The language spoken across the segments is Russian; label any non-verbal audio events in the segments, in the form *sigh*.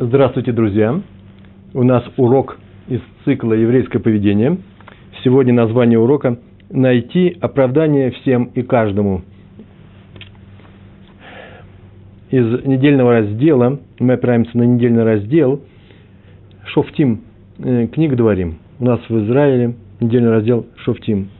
Здравствуйте, друзья! У нас урок из цикла «Еврейское поведение». Сегодня название урока «Найти оправдание всем и каждому». Из недельного раздела, мы опираемся на недельный раздел Шофтим, э, книг Дворим. У нас в Израиле недельный раздел Шофтим.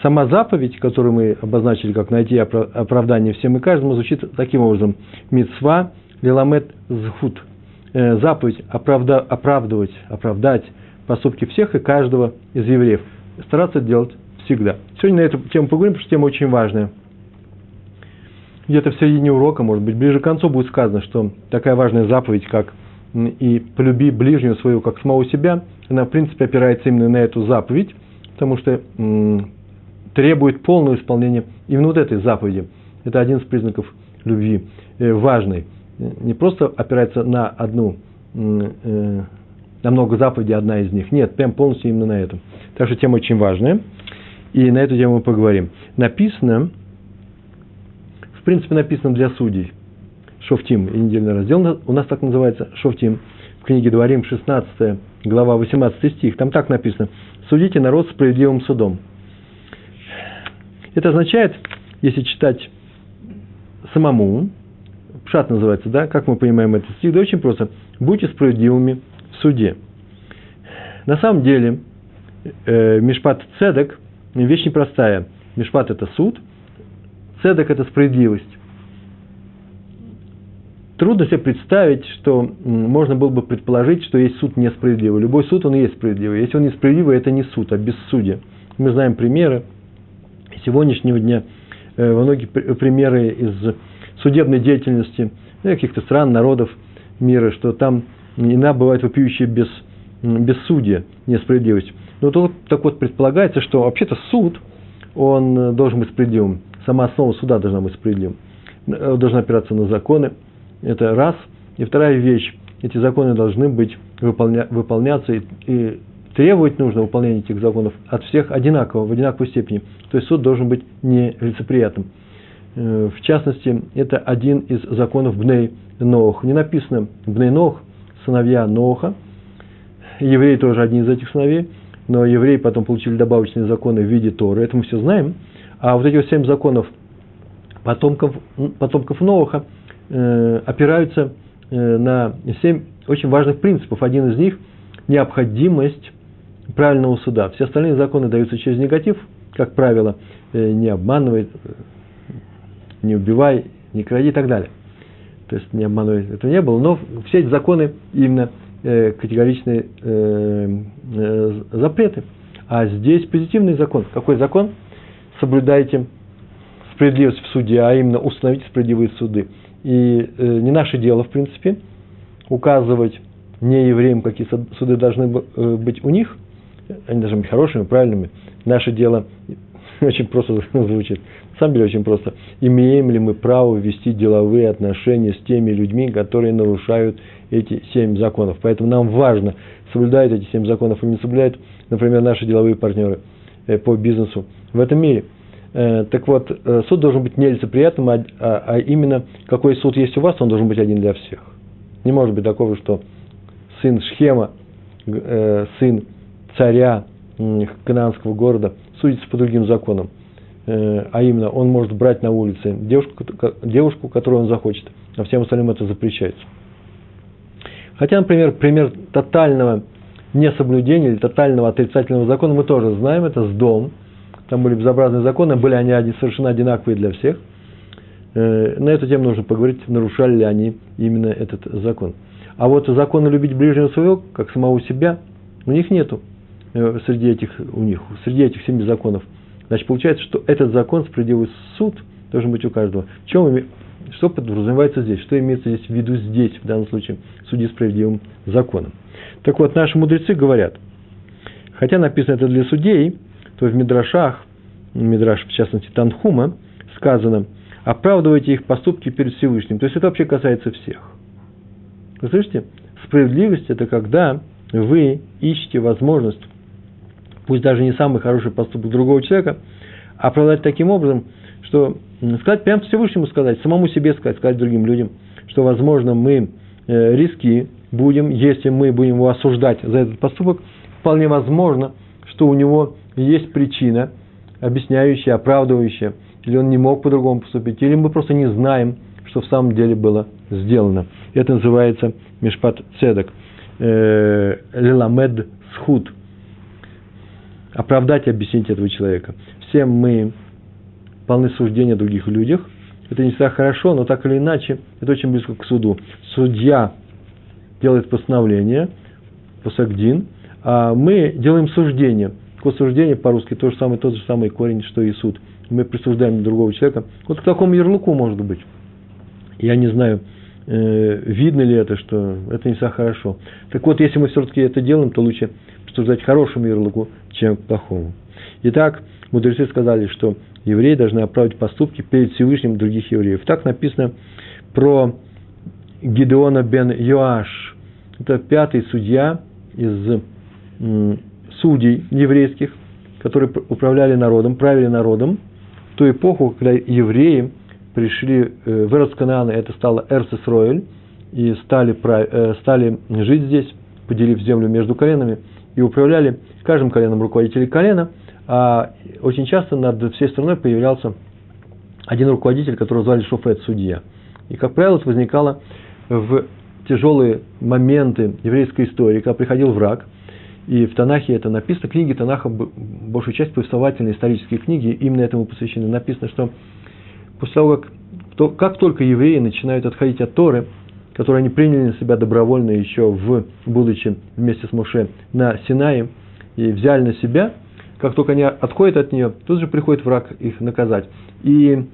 Сама заповедь, которую мы обозначили как «найти оправдание всем и каждому», звучит таким образом. Мицва лиламет зхут – заповедь оправда, оправдывать, оправдать поступки всех и каждого из евреев. Стараться делать всегда. Сегодня на эту тему поговорим, потому что тема очень важная. Где-то в середине урока, может быть, ближе к концу будет сказано, что такая важная заповедь, как и полюби ближнего своего, как самого себя, она, в принципе, опирается именно на эту заповедь, потому что м, требует полного исполнения именно вот этой заповеди. Это один из признаков любви, э, важный – не просто опирается на одну, э, на много заповедей, одна из них. Нет, прям полностью именно на этом. Так что тема очень важная. И на эту тему мы поговорим. Написано, в принципе, написано для судей. Шофтим, и недельный раздел у нас так называется, Шофтим, в книге Дворим, 16 глава, 18 стих, там так написано, судите народ справедливым судом. Это означает, если читать самому, Пшат называется, да? Как мы понимаем этот стих? Да очень просто. Будьте справедливыми в суде. На самом деле, э, Мишпат Цедек – вещь непростая. Мишпат – это суд, Цедек – это справедливость. Трудно себе представить, что можно было бы предположить, что есть суд несправедливый. Любой суд, он и есть справедливый. Если он несправедливый, это не суд, а бессудие. Мы знаем примеры сегодняшнего дня, э, многие примеры из судебной деятельности ну, каких-то стран, народов мира, что там иногда бывает вопиющее без, бессудие, несправедливость. Но то, так вот предполагается, что вообще-то суд, он должен быть справедливым. Сама основа суда должна быть справедливым. Э, должна опираться на законы. Это раз. И вторая вещь. Эти законы должны быть выполня, выполняться и, и требовать нужно выполнения этих законов от всех одинаково, в одинаковой степени. То есть суд должен быть нелицеприятным. Э, в частности, это один из законов Бней Нох. Не написано Бней Нох, сыновья Ноха. Евреи тоже одни из этих сыновей, но евреи потом получили добавочные законы в виде Торы. Это мы все знаем. А вот эти вот семь законов потомков, потомков Ноха э, опираются э, на семь очень важных принципов. Один из них – необходимость правильного суда. Все остальные законы даются через негатив, как правило, э, не обманывай, не убивай, не кради и так далее. То есть не обманывай, это не было, но все эти законы именно э, категоричные э, э, запреты. А здесь позитивный закон. Какой закон? Соблюдайте справедливость в суде, а именно установите справедливые суды. И не наше дело, в принципе, указывать не евреям, какие суды должны быть у них, они должны быть хорошими, правильными. Наше дело *laughs* очень просто звучит. Самом деле очень просто. Имеем ли мы право вести деловые отношения с теми людьми, которые нарушают эти семь законов? Поэтому нам важно, соблюдают эти семь законов или не соблюдают, например, наши деловые партнеры э, по бизнесу в этом мире. Э, так вот, э, суд должен быть нелицеприятным, а, а, а именно какой суд есть у вас, он должен быть один для всех. Не может быть такого, что сын Шхема, сын царя канадского города судится по другим законам. Э, а именно он может брать на улице девушку, девушку, которую он захочет, а всем остальным это запрещается. Хотя, например, пример тотального несоблюдения или тотального отрицательного закона мы тоже знаем, это с дом. Там были безобразные законы, были они совершенно одинаковые для всех. Э, на эту тему нужно поговорить, нарушали ли они именно этот закон. А вот законы любить ближнего своего, как самого себя, у них нету э, среди этих, у них, среди этих семи законов – Значит, получается, что этот закон, справедливый суд, должен быть у каждого. В чем, что подразумевается здесь? Что имеется здесь в виду здесь, в данном случае, суди справедливым законом? Так вот, наши мудрецы говорят, хотя написано это для судей, то в Мидрашах, Мидраш, в частности, Танхума, сказано, оправдывайте их поступки перед Всевышним. То есть это вообще касается всех. Вы слышите? Справедливость – это когда вы ищете возможность пусть даже не самый хороший поступок другого человека, оправдать таким образом, что сказать прямо Всевышнему сказать, самому себе сказать, сказать другим людям, что, возможно, мы э, риски будем, если мы будем его осуждать за этот поступок, вполне возможно, что у него есть причина, объясняющая, оправдывающая, или он не мог по-другому поступить, или мы просто не знаем, что в самом деле было сделано. Это называется Мишпат Цедок. Э, Леламед Схуд. Оправдать и объяснить этого человека. Все мы полны суждения о других людях. Это не всегда хорошо, но так или иначе, это очень близко к суду. Судья делает постановление, посагдин, а мы делаем суждение. Такое суждение по-русски то же самое, тот же самый корень, что и суд. Мы присуждаем другого человека. Вот к такому ярлыку может быть. Я не знаю, э, видно ли это, что это не всегда хорошо. Так вот, если мы все-таки это делаем, то лучше присуждать хорошему ярлыку, чем к плохому. Итак, мудрецы сказали, что евреи должны оправить поступки перед Всевышним других евреев. Так написано про Гидеона бен Йоаш. Это пятый судья из судей еврейских, которые управляли народом, правили народом в ту эпоху, когда евреи пришли э, в Эрос это стало Эрсесроэль, и стали, э, стали жить здесь, поделив землю между коленами, и управляли каждым коленом руководителей колена, а очень часто над всей страной появлялся один руководитель, которого звали Шофет, судья. И, как правило, это возникало в тяжелые моменты еврейской истории, когда приходил враг, и в Танахе это написано, книги Танаха, большую часть повествовательные исторические книги, именно этому посвящены. Написано, что после того, как, то, как только евреи начинают отходить от Торы, которую они приняли на себя добровольно еще в, будучи вместе с Моше на Синае, и взяли на себя, как только они отходят от нее, тут же приходит враг их наказать. И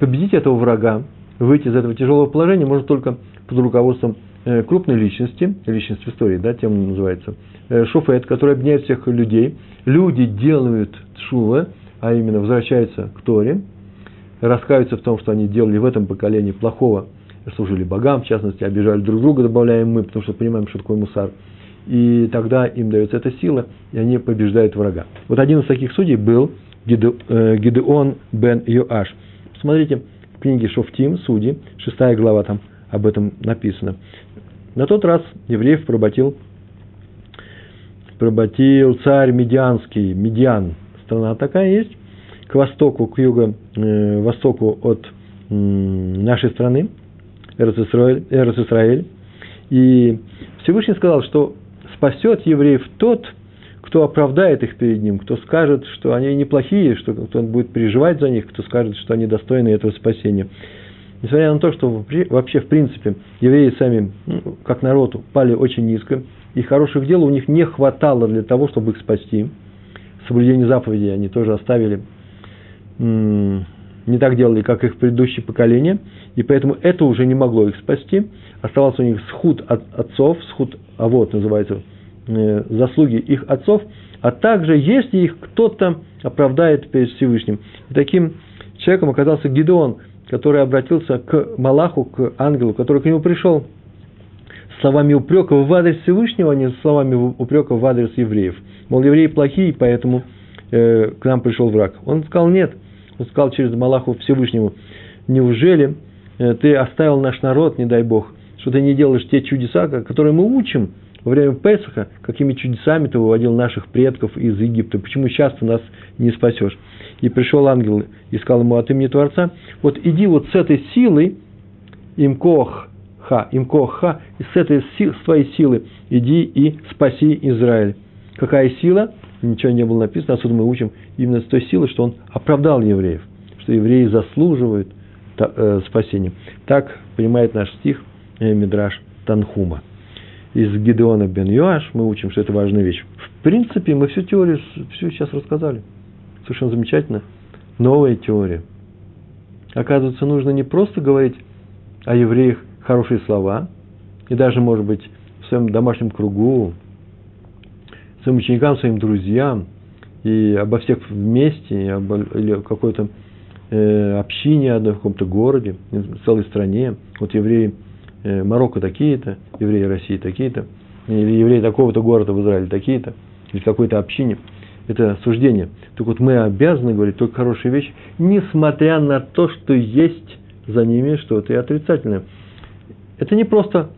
победить этого врага, выйти из этого тяжелого положения можно только под руководством э, крупной личности, личность в истории, да, тем называется, э, шуфет, который объединяет всех людей. Люди делают шувы, а именно возвращаются к Торе, раскаются в том, что они делали в этом поколении плохого, служили богам, в частности, обижали друг друга, добавляем мы, потому что понимаем, что такое мусар. И тогда им дается эта сила, и они побеждают врага. Вот один из таких судей был э, Гидеон бен Йоаш. Посмотрите, в книге Шофтим, Судьи, шестая глава там об этом написано. На тот раз евреев поработил, поработил царь Медианский, Медиан, страна такая есть, к востоку, к юго-востоку э, от э, нашей страны, Эрцисраэль. И Всевышний сказал, что спасет евреев тот, кто оправдает их перед ним, кто скажет, что они неплохие, что кто будет переживать за них, кто скажет, что они достойны этого спасения. Несмотря на то, что вообще, в принципе, евреи сами, ну, как народ, пали очень низко, и хороших дел у них не хватало для того, чтобы их спасти. Соблюдение заповедей они тоже оставили, не так делали, как их предыдущие поколения, и поэтому это уже не могло их спасти. Оставался у них схуд от отцов, схуд, а вот называется, Э, заслуги их отцов, а также если их кто-то оправдает перед Всевышним. И таким человеком оказался Гидеон, который обратился к Малаху, к ангелу, который к нему пришел словами упрека в адрес Всевышнего, а не словами упрека в адрес евреев. Мол, евреи плохие, поэтому э, к нам пришел враг. Он сказал нет. Он сказал через Малаху Всевышнему, неужели э, ты оставил наш народ, не дай Бог, что ты не делаешь те чудеса, которые мы учим – во время Песаха, какими чудесами ты выводил наших предков из Египта, почему сейчас ты нас не спасешь? И пришел ангел и сказал ему от имени Творца, вот иди вот с этой силой, имкох ха, имкох ха, с этой с твоей силы иди и спаси Израиль. Какая сила? Ничего не было написано, отсюда мы учим именно с той силы, что он оправдал евреев, что евреи заслуживают э, спасения. Так понимает наш стих э, Мидраш Танхума из Гидеона бен Йоаш, мы учим, что это важная вещь. В принципе, мы всю теорию, всю сейчас рассказали. Совершенно замечательно. Новая теория. Оказывается, нужно не просто говорить о евреях хорошие слова, и даже, может быть, в своем домашнем кругу, своим ученикам, своим друзьям, и обо всех вместе, или о какой-то э, общине, в каком-то городе, в целой стране. Вот евреи Э, Марокко такие-то, евреи России такие-то, или евреи такого-то города в Израиле такие-то, или какой-то общине. Это суждение. Так вот мы обязаны говорить только хорошие вещи, несмотря на то, что есть за ними что-то и отрицательное. Это не просто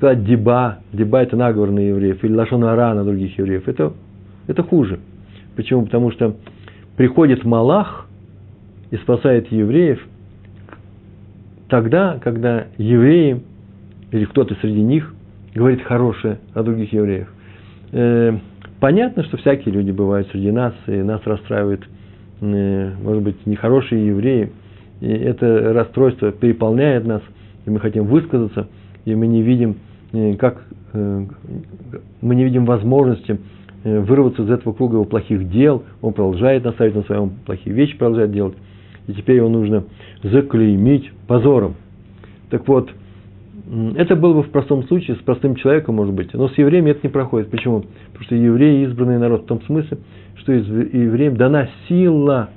сказать диба, диба это наговор на евреев, или лашонара на других евреев, это, это хуже. Почему? Потому что приходит Малах и спасает евреев тогда, когда евреи или кто-то среди них говорит хорошее о других евреях. Э, понятно, что всякие люди бывают среди нас, и нас расстраивают, э, может быть, нехорошие евреи, и это расстройство переполняет нас, и мы хотим высказаться, и мы не видим, как мы не видим возможности вырваться из этого круга его плохих дел, он продолжает наставить на своем плохие вещи, продолжает делать, и теперь его нужно заклеймить позором. Так вот, это было бы в простом случае, с простым человеком, может быть. Но с евреями это не проходит. Почему? Потому что евреи избранный народ в том смысле, что евреям дана сила,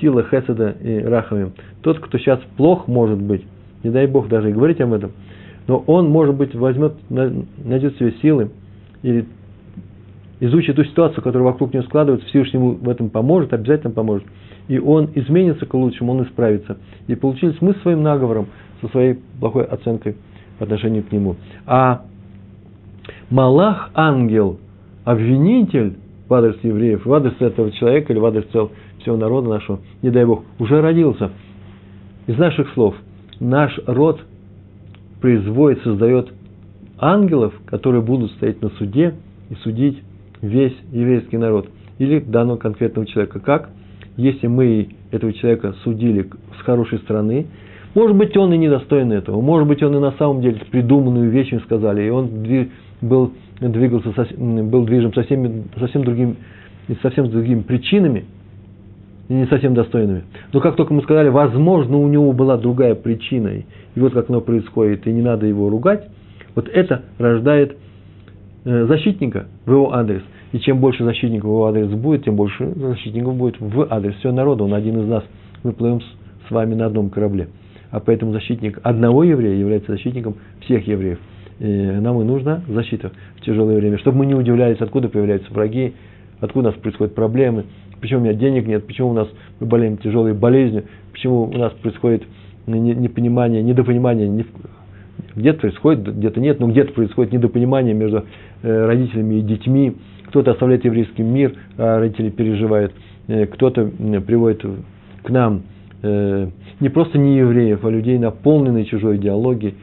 сила Хеседа и Рахами. Тот, кто сейчас плох может быть, не дай Бог даже и говорить об этом, но он, может быть, возьмет, найдет себе силы или изучит ту ситуацию, которая вокруг него складывается, Всевышнему в этом поможет, обязательно поможет. И он изменится к лучшему, он исправится. И получились мы своим наговором, со своей плохой оценкой по отношению к нему. А Малах, ангел, обвинитель в адрес евреев, в адрес этого человека или в адрес всего народа нашего, не дай Бог, уже родился. Из наших слов наш род производит, создает ангелов, которые будут стоять на суде и судить весь еврейский народ или данного конкретного человека. Как? Если мы этого человека судили с хорошей стороны, может быть, он и недостоин этого. Может быть, он и на самом деле придуманную вещь им сказали, и он был, двигался, был движим совсем, совсем, другим, совсем другими причинами, не совсем достойными. Но как только мы сказали, возможно, у него была другая причина, и вот как оно происходит, и не надо его ругать, вот это рождает э, защитника в его адрес. И чем больше защитников в его адрес будет, тем больше защитников будет в адрес всего народа. Он один из нас. Мы плывем с вами на одном корабле а поэтому защитник одного еврея является защитником всех евреев. И нам и нужна защита в тяжелое время, чтобы мы не удивлялись, откуда появляются враги, откуда у нас происходят проблемы, почему у меня денег нет, почему у нас мы болеем тяжелой болезнью, почему у нас происходит непонимание, недопонимание, где-то происходит, где-то нет, но где-то происходит недопонимание между э, родителями и детьми, кто-то оставляет еврейский мир, а родители переживают, э, кто-то приводит к нам Э, не просто не евреев, а людей, наполненные чужой идеологией,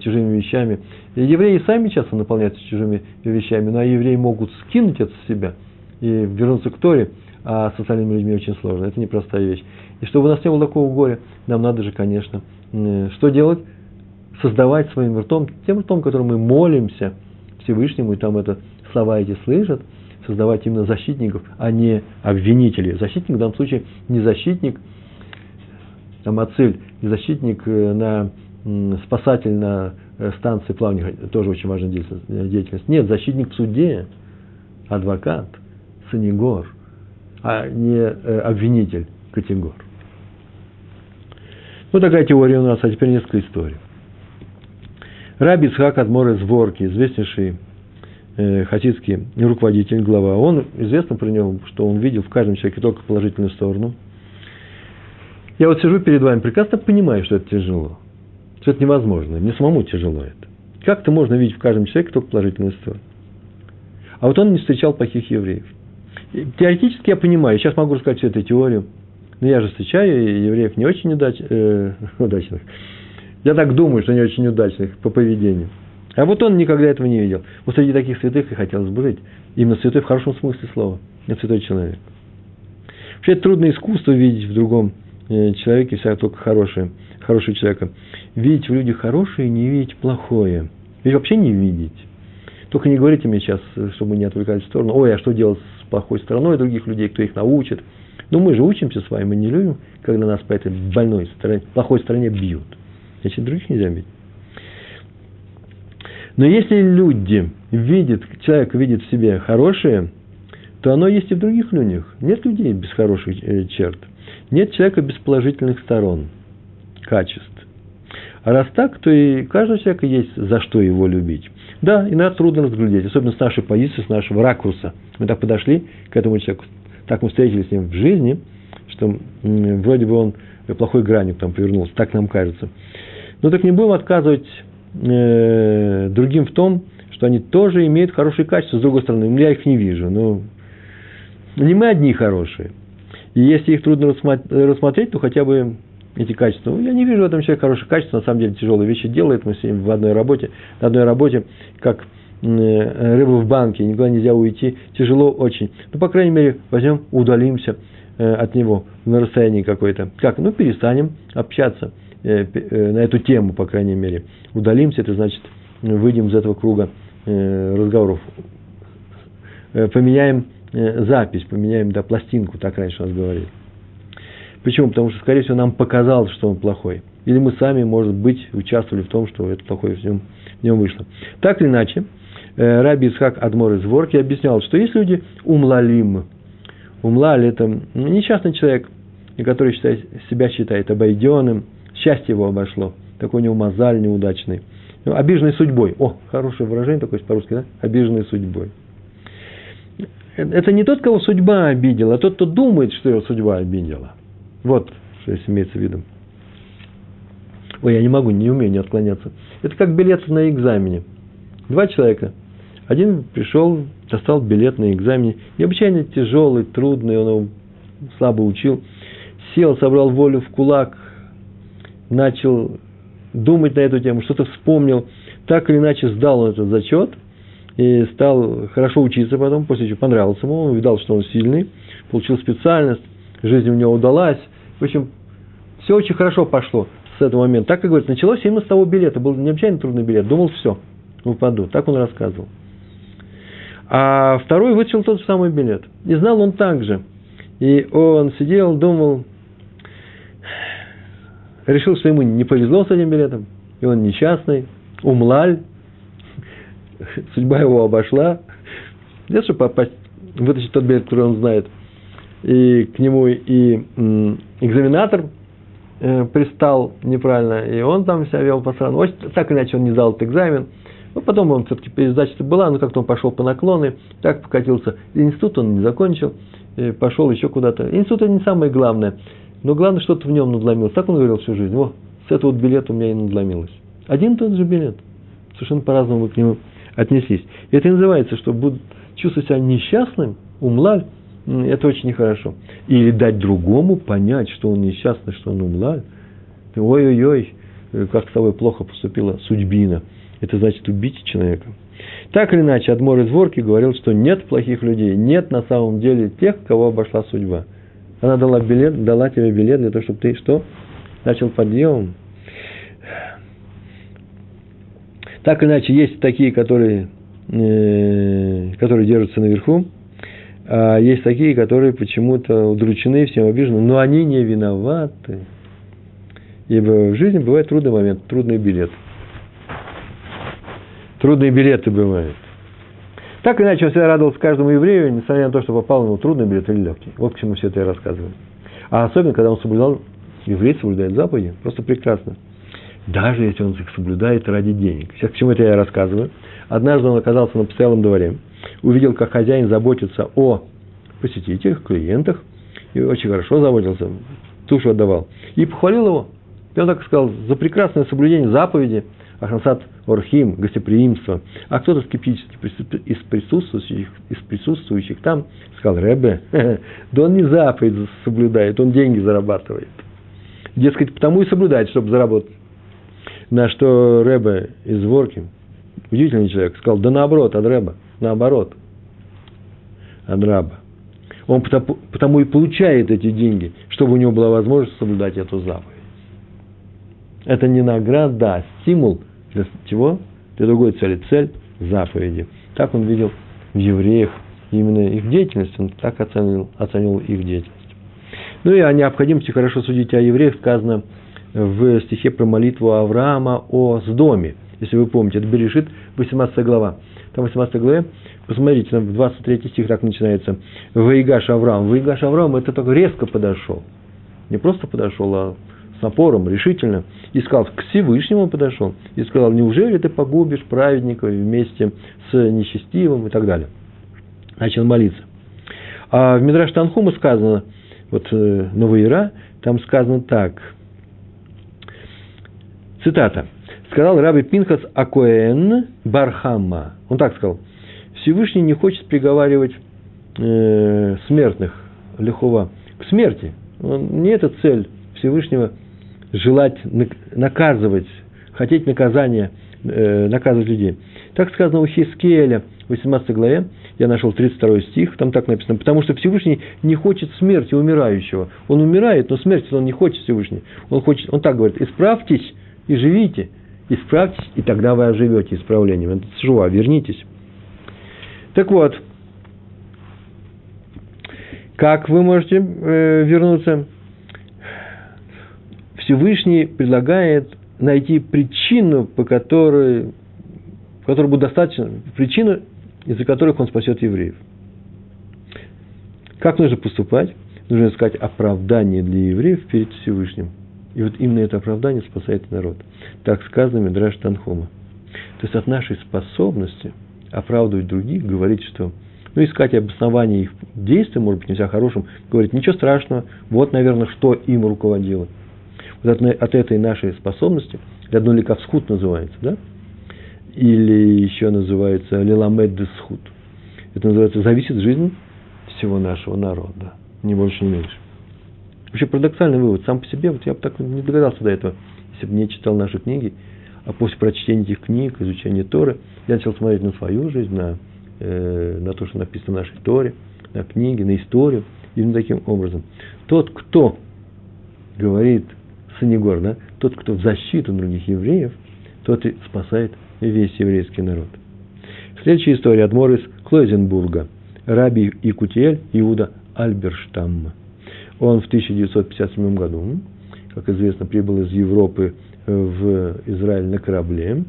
чужими вещами. И евреи сами часто наполняются чужими вещами, но евреи могут скинуть это с себя и вернуться к Торе, а с социальными людьми очень сложно. Это непростая вещь. И чтобы у нас не было такого горя, нам надо же, конечно, что делать? Создавать своим ртом, тем ртом, которым мы молимся Всевышнему, и там это слова эти слышат, создавать именно защитников, а не обвинителей. Защитник в данном случае не защитник – там Ациль, защитник э, на спасатель на э, станции плавания, тоже очень важная деятельность. Нет, защитник в суде, адвокат, санигор, а не э, обвинитель, категор. Вот такая теория у нас, а теперь несколько историй. Раби Ицхак Адмор из Ворки, известнейший э, хасидский руководитель, глава, он, известно про него, что он видел в каждом человеке только положительную сторону – я вот сижу перед вами, прекрасно понимаю, что это тяжело. Что это невозможно. Мне самому тяжело это. Как-то можно видеть в каждом человеке только положительную сторону. А вот он не встречал плохих евреев. Теоретически я понимаю, сейчас могу рассказать всю эту теорию, но я же встречаю евреев не очень удач, э, *laughs* удачных. Я так думаю, что не очень удачных по поведению. А вот он никогда этого не видел. Вот среди таких святых и хотелось бы жить. Именно святой в хорошем смысле слова. Это святой человек. Вообще это трудное искусство видеть в другом Э, человеке всегда только хорошее, хорошего человека. Видеть в людях хорошее и не видеть плохое. Ведь вообще не видеть. Только не говорите мне сейчас, чтобы мы не отвлекались в сторону. Ой, а что делать плохой стороной других людей, кто их научит? Ну, мы же учимся с вами, мы не любим, когда нас по этой больной стороне, плохой стороне бьют. Значит, других нельзя бить. Но если люди видят, человек видит в себе хорошее, то оно есть и в других людях. Нет людей без хороших э, черт. Нет человека без положительных сторон, качеств. А раз так, то и каждого человека есть за что его любить. Да, иногда трудно разглядеть, особенно с нашей позиции, с нашего ракурса. Мы так подошли к этому человеку, так мы встретились с ним в жизни, что вроде бы он плохой граник там повернулся, так нам кажется. Но так не будем отказывать э, другим в том, что они тоже имеют хорошие качества, с другой стороны, я их не вижу. Ну, не мы одни хорошие. И если их трудно рассмотреть, то хотя бы эти качества. Ну, я не вижу в этом человеке хороших качеств, на самом деле тяжелые вещи делает. Мы с ним в одной работе, на одной работе, как э, рыба в банке, никуда нельзя уйти, тяжело очень. Ну, по крайней мере, возьмем, удалимся э, от него на расстоянии какое-то. Как? Ну, перестанем общаться э, на эту тему, по крайней мере. Удалимся, это значит, выйдем из этого круга разговоров. Поменяем запись, поменяем да, пластинку, так раньше у нас говорили. Почему? Потому что, скорее всего, нам показалось, что он плохой. Или мы сами, может быть, участвовали в том, что это плохое в нем, в нем вышло. Так или иначе, э, Раби Исхак Адмор из Ворки объяснял, что есть люди умлалим. Умлаль – это несчастный человек, который считает, себя считает обойденным, счастье его обошло, такой у него мозаль неудачный. Ну, обиженный судьбой. О, хорошее выражение такое по-русски, да? Обиженный судьбой. Это не тот, кого судьба обидела, а тот, кто думает, что его судьба обидела – вот, что здесь имеется в виду. Ой, я не могу, не умею не отклоняться. Это как билет на экзамене. Два человека. Один пришел, достал билет на экзамене. Необычайно тяжелый, трудный, он его слабо учил. Сел, собрал волю в кулак, начал думать на эту тему, что-то вспомнил. Так или иначе сдал он этот зачет и стал хорошо учиться потом, после чего понравился ему, он увидал, что он сильный, получил специальность, жизнь у него удалась, в общем, все очень хорошо пошло с этого момента. Так, как говорит, началось именно с того билета. Был необычайно трудный билет. Думал, все, упаду. Так он рассказывал. А второй вытащил тот же самый билет. И знал он так же. И он сидел, думал, решил, что ему не повезло с этим билетом, и он несчастный, умлаль, *laughs* судьба его обошла. Где чтобы попасть, вытащить тот билет, который он знает – и к нему и экзаменатор э, пристал неправильно, и он там себя вел по странам. Так иначе он не сдал этот экзамен. Но потом он все-таки пересдача была, но как-то он пошел по наклоны, так покатился. Институт он не закончил, пошел еще куда-то. Институт это не самое главное, но главное, что-то в нем надломилось. Так он говорил всю жизнь. О, с этого вот билета у меня и надломилось. Один тот же билет. Совершенно по-разному мы к нему отнеслись. И это и называется, что будут чувствовать себя несчастным, умлаль, это очень нехорошо. Или дать другому понять, что он несчастный, что он умлаль. Ой-ой-ой, как с тобой плохо поступила судьбина. Это значит убить человека. Так или иначе, Адмор из Ворки говорил, что нет плохих людей, нет на самом деле тех, кого обошла судьба. Она дала билет, дала тебе билет для того, чтобы ты что? Начал подъем. Так или иначе, есть такие, которые, э, которые держатся наверху, есть такие, которые почему-то удручены, всем обижены, но они не виноваты. Ибо в жизни бывает трудный момент, трудный билет. Трудные билеты бывают. Так иначе он всегда радовался каждому еврею, несмотря на то, что попал ему трудный билет или легкий. Вот к чему все это я рассказываю. А особенно, когда он соблюдал, еврей соблюдает заповеди, просто прекрасно. Даже если он их соблюдает ради денег. Сейчас к чему это я рассказываю. Однажды он оказался на постоялом дворе – увидел, как хозяин заботится о посетителях, клиентах, и очень хорошо заботился, тушу отдавал. И похвалил его. И он так сказал, за прекрасное соблюдение заповеди, Ахансат Орхим, гостеприимство. А кто-то скептически из присутствующих, из присутствующих там сказал, Ребе, *laughs* да он не заповедь соблюдает, он деньги зарабатывает. Дескать, потому и соблюдает, чтобы заработать. На что Ребе из Ворки, удивительный человек, сказал, да наоборот, от Рэба наоборот, от. Он потому и получает эти деньги, чтобы у него была возможность соблюдать эту заповедь. Это не награда, а стимул для чего? Для другой цели. Цель заповеди. Так он видел в евреях именно их деятельность, он так оценил, оценил их деятельность. Ну и о необходимости хорошо судить о евреях сказано в стихе про молитву Авраама о Сдоме. Если вы помните, это Берешит, 18 глава там 18 главе, посмотрите, там 23 стих так начинается. Ваигаш Авраам. Ваигаш Авраам это только резко подошел. Не просто подошел, а с напором, решительно. И сказал, к Всевышнему подошел. И сказал, неужели ты погубишь праведника вместе с нечестивым и так далее. Начал молиться. А в Мидраш Танхума сказано, вот э, Новоира, там сказано так. Цитата. Сказал Раби Пинхас Акоэн Бархама. Он так сказал. Всевышний не хочет приговаривать э, смертных, лихова, к смерти. Он, не это цель Всевышнего желать наказывать, хотеть наказания, э, наказывать людей. Так сказано у Хискеля в 18 главе, я нашел 32 стих, там так написано, потому что Всевышний не хочет смерти умирающего. Он умирает, но смерти он не хочет Всевышний. Он, хочет, он так говорит, исправьтесь и живите, исправьтесь, и тогда вы оживете исправлением. Это шува, вернитесь. Так вот, как вы можете э, вернуться? Всевышний предлагает найти причину, по которой, которой будет достаточно, причину, из-за которых он спасет евреев. Как нужно поступать? Нужно искать оправдание для евреев перед Всевышним. И вот именно это оправдание спасает народ. Так сказано Мидраш Танхома. То есть от нашей способности оправдывать других, говорить, что ну, искать обоснование их действия, может быть, нельзя хорошим, говорить, ничего страшного, вот, наверное, что им руководило. Вот от, от этой нашей способности, одно ликовсхуд называется, да, или еще называется лиламед десхуд. Это называется зависит жизнь всего нашего народа, ни больше, ни меньше. Вообще парадоксальный вывод. Сам по себе, вот я бы так не догадался до этого, если бы не читал наши книги, а после прочтения этих книг, изучения Торы, я начал смотреть на свою жизнь, на, э, на то, что написано в нашей Торе, на книги, на историю. Именно таким образом. Тот, кто говорит Санегор, да, тот, кто в защиту других евреев, тот и спасает весь еврейский народ. Следующая история от Морис Клойзенбурга. Раби Икутиэль Иуда Альберштамма. Он в 1957 году, как известно, прибыл из Европы в Израиль на корабле.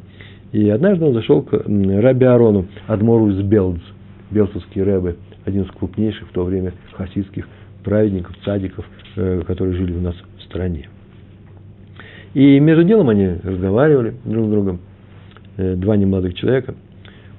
И однажды он зашел к Раби Арону, Адмору из Белдз, белцевский рэбе, один из крупнейших в то время хасидских праведников, цадиков, э, которые жили у нас в стране. И между делом они разговаривали друг с другом, э, два немолодых человека,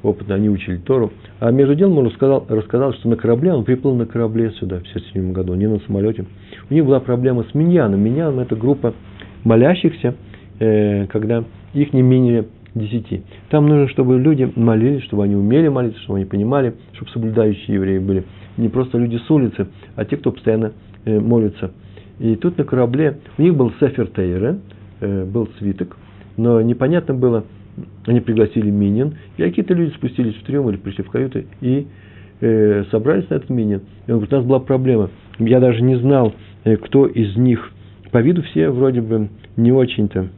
опытно они учили Тору. А между делом он рассказал, рассказал, что на корабле, он приплыл на корабле сюда в 1977 году, не на самолете. У них была проблема с миньяном. Миньяном – это группа молящихся, э, когда их не менее десяти. Там нужно, чтобы люди молились, чтобы они умели молиться, чтобы они понимали, чтобы соблюдающие евреи были. Не просто люди с улицы, а те, кто постоянно э, молится. И тут на корабле у них был Сефер Тейре, э, был свиток, но непонятно было, они пригласили Минин, и какие-то люди спустились в трюм или пришли в каюты и э, собрались на этот Минин. И он говорит, у нас была проблема. Я даже не знал, э, кто из них. По виду все вроде бы не очень-то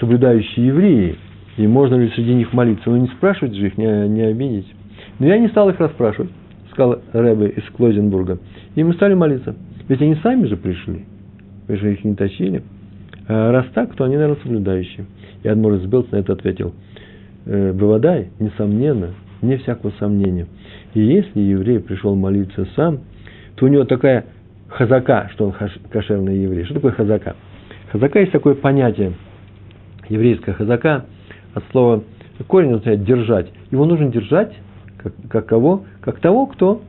соблюдающие евреи, и можно ли среди них молиться. Но не спрашивать же их, не, не обидеть. Но я не стал их расспрашивать, сказал Рэбе из Клозенбурга. И мы стали молиться. Ведь они сами же пришли. Вы же их не тащили. А раз так, то они, наверное, соблюдающие. И Адмор из на это ответил. «Э, Бывадай, несомненно, не всякого сомнения. И если еврей пришел молиться сам, то у него такая хазака, что он кошерный еврей. Что такое хазака? Хазака есть такое понятие, еврейская хазака, от слова корень означает держать. Его нужно держать, как, как кого? Как того, кто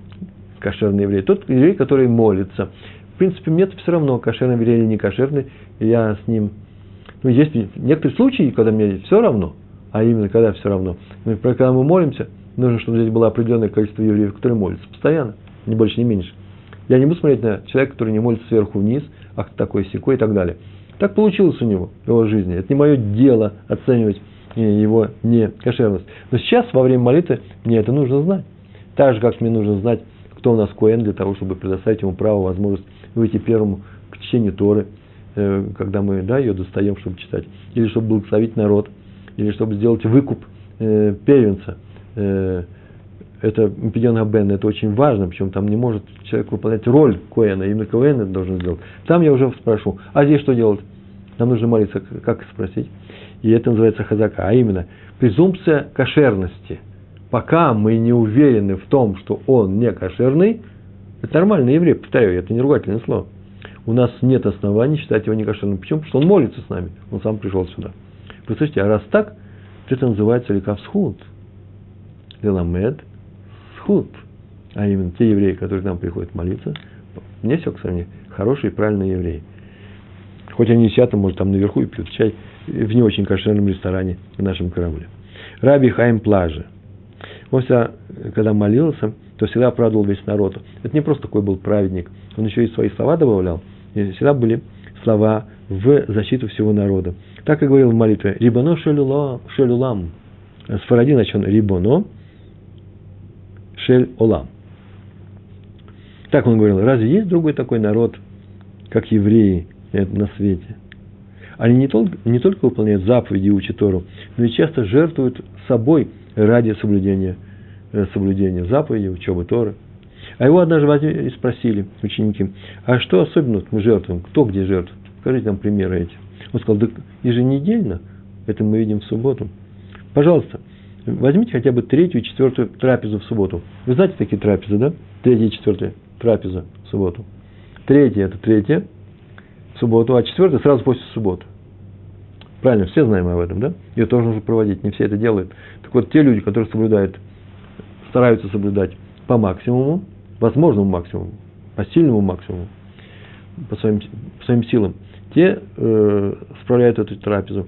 кошерный еврей. Тот еврей, который молится. Принципе, мне все равно, кошерный еврей или не кошерный, я с ним... Ну, есть некоторые случаи, когда мне все равно, а именно когда все равно. Когда мы молимся, нужно, чтобы здесь было определенное количество евреев, которые молятся постоянно, не больше, не меньше. Я не буду смотреть на человека, который не молится сверху вниз, ах, такой секой и так далее. Так получилось у него в его жизни. Это не мое дело оценивать э, его некошерность. Но сейчас, во время молитвы, мне это нужно знать. Так же, как мне нужно знать, кто у нас Коэн, для того, чтобы предоставить ему право, возможность выйти первому к чтению Торы, э, когда мы да, ее достаем, чтобы читать, или чтобы благословить народ, или чтобы сделать выкуп э, первенца. это Пидьон Абен, это очень важно, причем там не может человек выполнять роль Коэна, именно Коэн это должен сделать. Там я уже спрошу, а здесь что делать? Нам нужно молиться, как спросить? И это называется хазака, а именно презумпция кошерности. Пока мы не уверены в том, что он не кошерный, это нормальный еврей, повторяю, это не ругательное слово. У нас нет оснований считать его некошерным. Почему? Потому что он молится с нами. Он сам пришел сюда. Вы слышите, а раз так, то это называется ликавсхуд. Леламед схуд. А именно те евреи, которые к нам приходят молиться, не все, кстати, хорошие и правильные евреи. Хоть они сидят, может, там наверху и пьют чай, в не очень кошерном ресторане в нашем корабле. Раби Хайм Плажи. Он всегда, когда молился, то всегда оправдывал весь народ. Это не просто такой был праведник, он еще и свои слова добавлял. И всегда были слова в защиту всего народа. Так и говорил в молитве «Рибоно шелюлам». Сфаради начал «Рибоно шель олам». Так он говорил, разве есть другой такой народ, как евреи на свете? Они не только, не только выполняют заповеди и учат Тору, но и часто жертвуют собой ради соблюдения, э, соблюдения заповедей, учебы Торы. А его однажды возьмили и спросили ученики, а что особенно мы жертвуем? Кто где жертвует? Покажите нам примеры эти. Он сказал, да еженедельно, это мы видим в субботу. Пожалуйста, возьмите хотя бы третью четвертую трапезу в субботу. Вы знаете такие трапезы, да? Третья и четвертая трапеза в субботу. Третья – это третья в субботу, а четвертая – сразу после субботы. Правильно, все знаем об этом, да? Ее тоже нужно проводить, не все это делают. Так вот, те люди, которые соблюдают, стараются соблюдать по максимуму, возможному максимуму, по сильному максимуму, по своим, по своим силам, те э, справляют эту трапезу.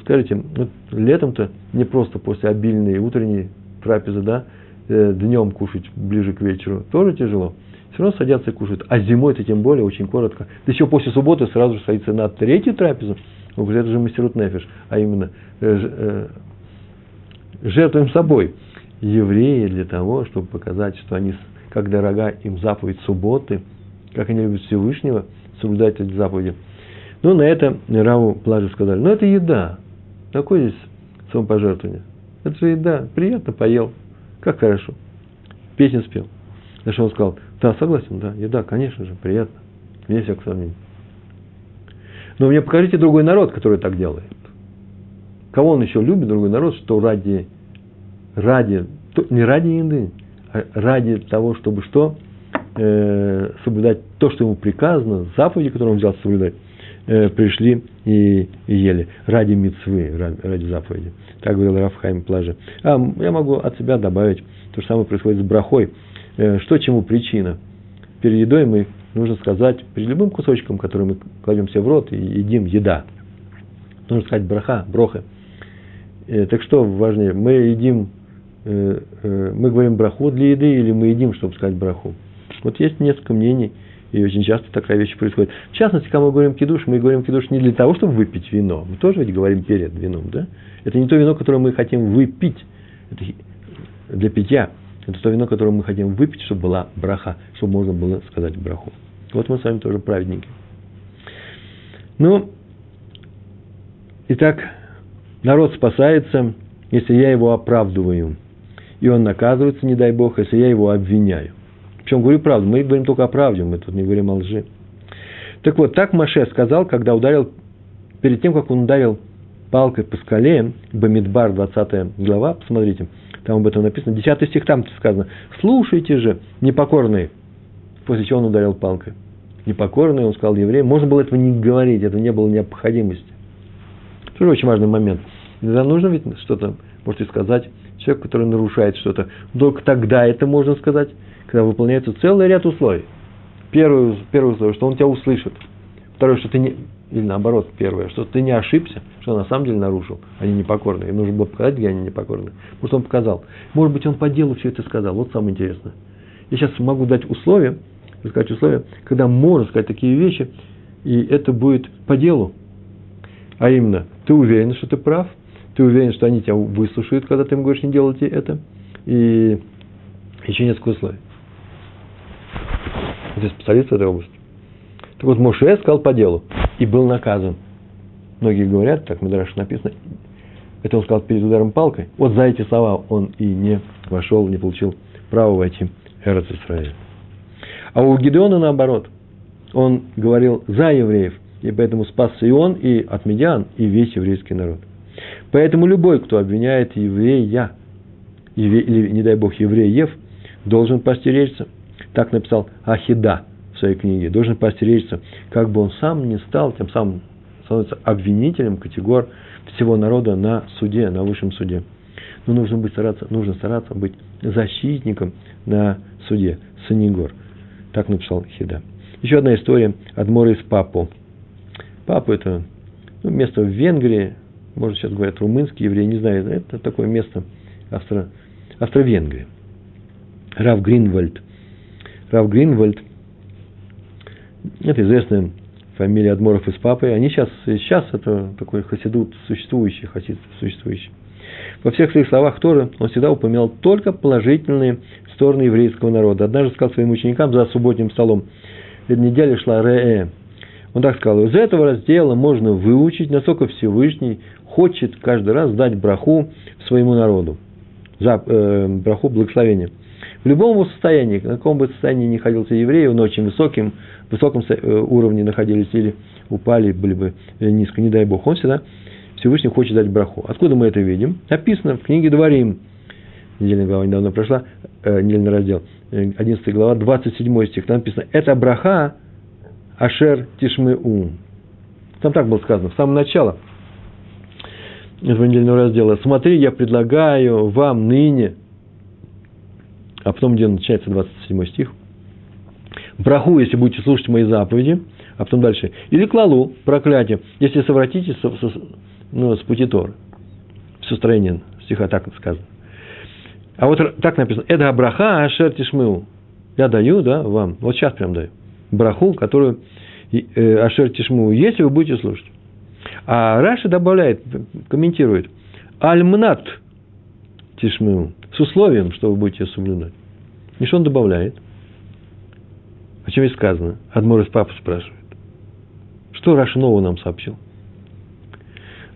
Скажите, вот летом-то не просто после обильной утренней трапезы, да, э, днем кушать ближе к вечеру, тоже тяжело все равно садятся и кушают. А зимой это тем более очень коротко. Да еще после субботы сразу же садится на третью трапезу. Говорит, это же мастерут нефиш, а именно э, э, жертвуем собой. Евреи для того, чтобы показать, что они, как дорога им заповедь субботы, как они любят Всевышнего, соблюдать эти заповеди. Ну, на это Раву Плаже сказали, ну, это еда. Какое здесь самопожертвование? Это же еда. Приятно поел. Как хорошо. Песню спел. На что он сказал, да, согласен, да, еда, конечно же, приятно. Вне всяких сомнений. Но мне покажите другой народ, который так делает. Кого он еще любит, другой народ, что ради, ради, не ради еды, а ради того, чтобы что? Э, соблюдать то, что ему приказано, заповеди, которые он взялся соблюдать, э, пришли и, ели. Ради мецвы, ради, заповеди. Так говорил Рафхайм Плаже. А я могу от себя добавить, то же самое происходит с брахой. Э, что чему причина? Перед едой мы, нужно сказать, перед любым кусочком, который мы кладем себе в рот и едим, еда. Нужно сказать браха, броха. Э, так что важнее, мы едим, мы говорим браху для еды или мы едим, чтобы сказать браху? Вот есть несколько мнений, и очень часто такая вещь происходит. В частности, когда мы говорим кидуш, мы говорим кидуш не для того, чтобы выпить вино. Мы тоже ведь говорим перед вином, да? Это не то вино, которое мы хотим выпить. Это для питья. Это то вино, которое мы хотим выпить, чтобы была браха, чтобы можно было сказать браху. Вот мы с вами тоже праведники. Ну, итак, народ спасается, если я его оправдываю. И он наказывается, не дай Бог, если я его обвиняю. Причем говорю правду, мы говорим только о правде, мы тут не говорим о лжи. Так вот, так Маше сказал, когда ударил, перед тем, как он ударил палкой по скале, Бамидбар, 20 глава, посмотрите, там об этом написано. Десятый стих там сказано. Слушайте же, непокорные. После чего он ударил палкой. Непокорные, он сказал евреям. Можно было этого не говорить, это не было необходимости. Тоже очень важный момент. Иногда нужно ведь что-то, можете сказать, человек, который нарушает что-то. Только тогда это можно сказать, когда выполняется целый ряд условий. Первое, первое условие, что он тебя услышит. Второе, что ты не, или наоборот, первое, что ты не ошибся, что на самом деле нарушил, они непокорные. Им нужно было показать, где они непокорные. Может, он показал. Может быть, он по делу все это сказал. Вот самое интересное. Я сейчас могу дать условия, сказать условия, когда можно сказать такие вещи, и это будет по делу. А именно, ты уверен, что ты прав, ты уверен, что они тебя выслушают, когда ты им говоришь, не делайте это, и еще несколько условий. Ты специалист в этой области. Так вот, Моше сказал по делу и был наказан. Многие говорят, так Медраш написано, это он сказал перед ударом палкой. Вот за эти слова он и не вошел, не получил права войти в Эрец Исраиль. А у Гидеона наоборот. Он говорил за евреев, и поэтому спасся и он, и от медиан, и весь еврейский народ. Поэтому любой, кто обвиняет еврея, или, не дай бог, евреев, должен постеречься. Так написал Ахида – в своей книге, должен постеречься, как бы он сам не стал, тем самым становится обвинителем категор всего народа на суде, на высшем суде. Но нужно, быть, стараться, нужно стараться быть защитником на суде, санигор. Так написал Хида. Еще одна история от Мора из Папу. Папа это, ну, место в Венгрии, может, сейчас говорят румынский еврей, не знаю, это такое место Австро, Австро-Венгрии. Рав Гринвальд. Рав Гринвальд, это известная фамилия Адморов из Папы, они сейчас, сейчас это такой хасидут существующий, хасид существующий. Во всех своих словах тоже он всегда упоминал только положительные стороны еврейского народа. Однажды сказал своим ученикам за субботним столом, эта неделя шла Ре. Он так сказал, из этого раздела можно выучить, насколько Всевышний хочет каждый раз дать браху своему народу. За, э, браху благословения. В любом состоянии, на каком бы состоянии ни находился еврей, он очень высоким, высоком э, уровне находились или упали, были бы э, низко, не дай Бог, он всегда Всевышний хочет дать браху. Откуда мы это видим? Написано в книге Дворим, недельная глава недавно прошла, э, недельный раздел, 11 э, глава, 27 стих, там написано, это браха Ашер Тишмеу. Там так было сказано, в самом начале этого недельного раздела. Смотри, я предлагаю вам ныне, а потом, где начинается 27 стих, браху, если будете слушать мои заповеди, а потом дальше, или клалу, проклятие, если совратитесь ну, с пути Торы. Все строение стиха так сказано. А вот так написано. Это браха ашер тишмыу. Я даю, да, вам. Вот сейчас прям даю. Браху, которую э, אשר תשמעו, если вы будете слушать. А Раши добавляет, комментирует. על מנת תשמעו. С условием, что вы будете соблюдать. И что он добавляет? О чем здесь сказано? Адмор из Папы спрашивает. Что Раши нового нам сообщил?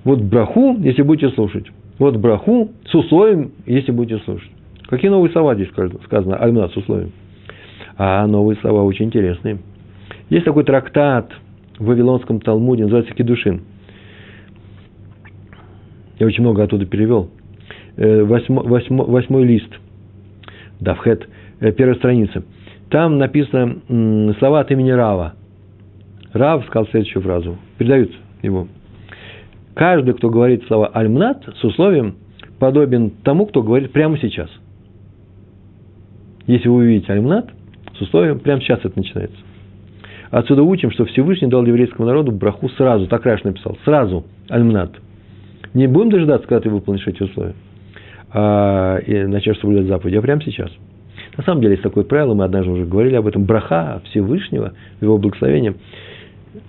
Вот браху, если будете слушать. Вот браху с условием, если будете слушать. Какие новые слова здесь сказано? Альмна с условием. А новые слова очень интересные. Есть такой трактат в Вавилонском Талмуде, называется Кедушин. Я очень много оттуда перевел. Э, восьмой, восьмой, восьмой лист. Давхет, э, первая страница. Там написано слова от имени Рава. Рав сказал следующую фразу. Передают его. Каждый, кто говорит слова альмнат с условием, подобен тому, кто говорит прямо сейчас. Если вы увидите альмнат условием, прямо сейчас это начинается. Отсюда учим, что Всевышний дал еврейскому народу браху сразу, так Раш написал, сразу, альмнат. Не будем дожидаться, когда ты выполнишь эти условия, а, и начнешь соблюдать заповеди, а прямо сейчас. На самом деле есть такое правило, мы однажды уже говорили об этом, браха Всевышнего, его благословение –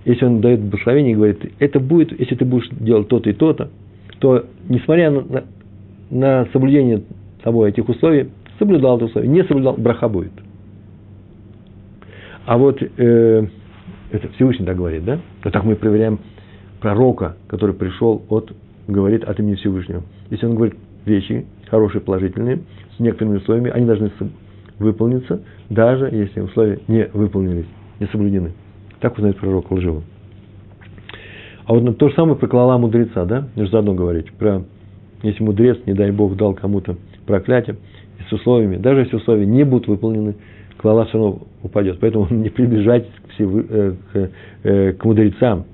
если он дает благословение и говорит, это будет, если ты будешь делать то-то и то-то, то, несмотря на, на, на соблюдение тобой этих условий, соблюдал это условие, не соблюдал, браха будет. А вот э, это Всевышний так говорит, да? Вот так мы проверяем пророка, который пришел от, говорит от имени Всевышнего. Если он говорит вещи хорошие, положительные, с некоторыми условиями, они должны выполниться, даже если условия не выполнились, не соблюдены. Так узнает пророк лживым. А вот то же самое про клала мудреца, да? Нужно заодно говорить. Про, если мудрец, не дай Бог, дал кому-то проклятие, с условиями, даже если условия не будут выполнены, клала все равно упадет. Поэтому *laughs* не приближайтесь к, всев... Э, к, э, к мудрецам.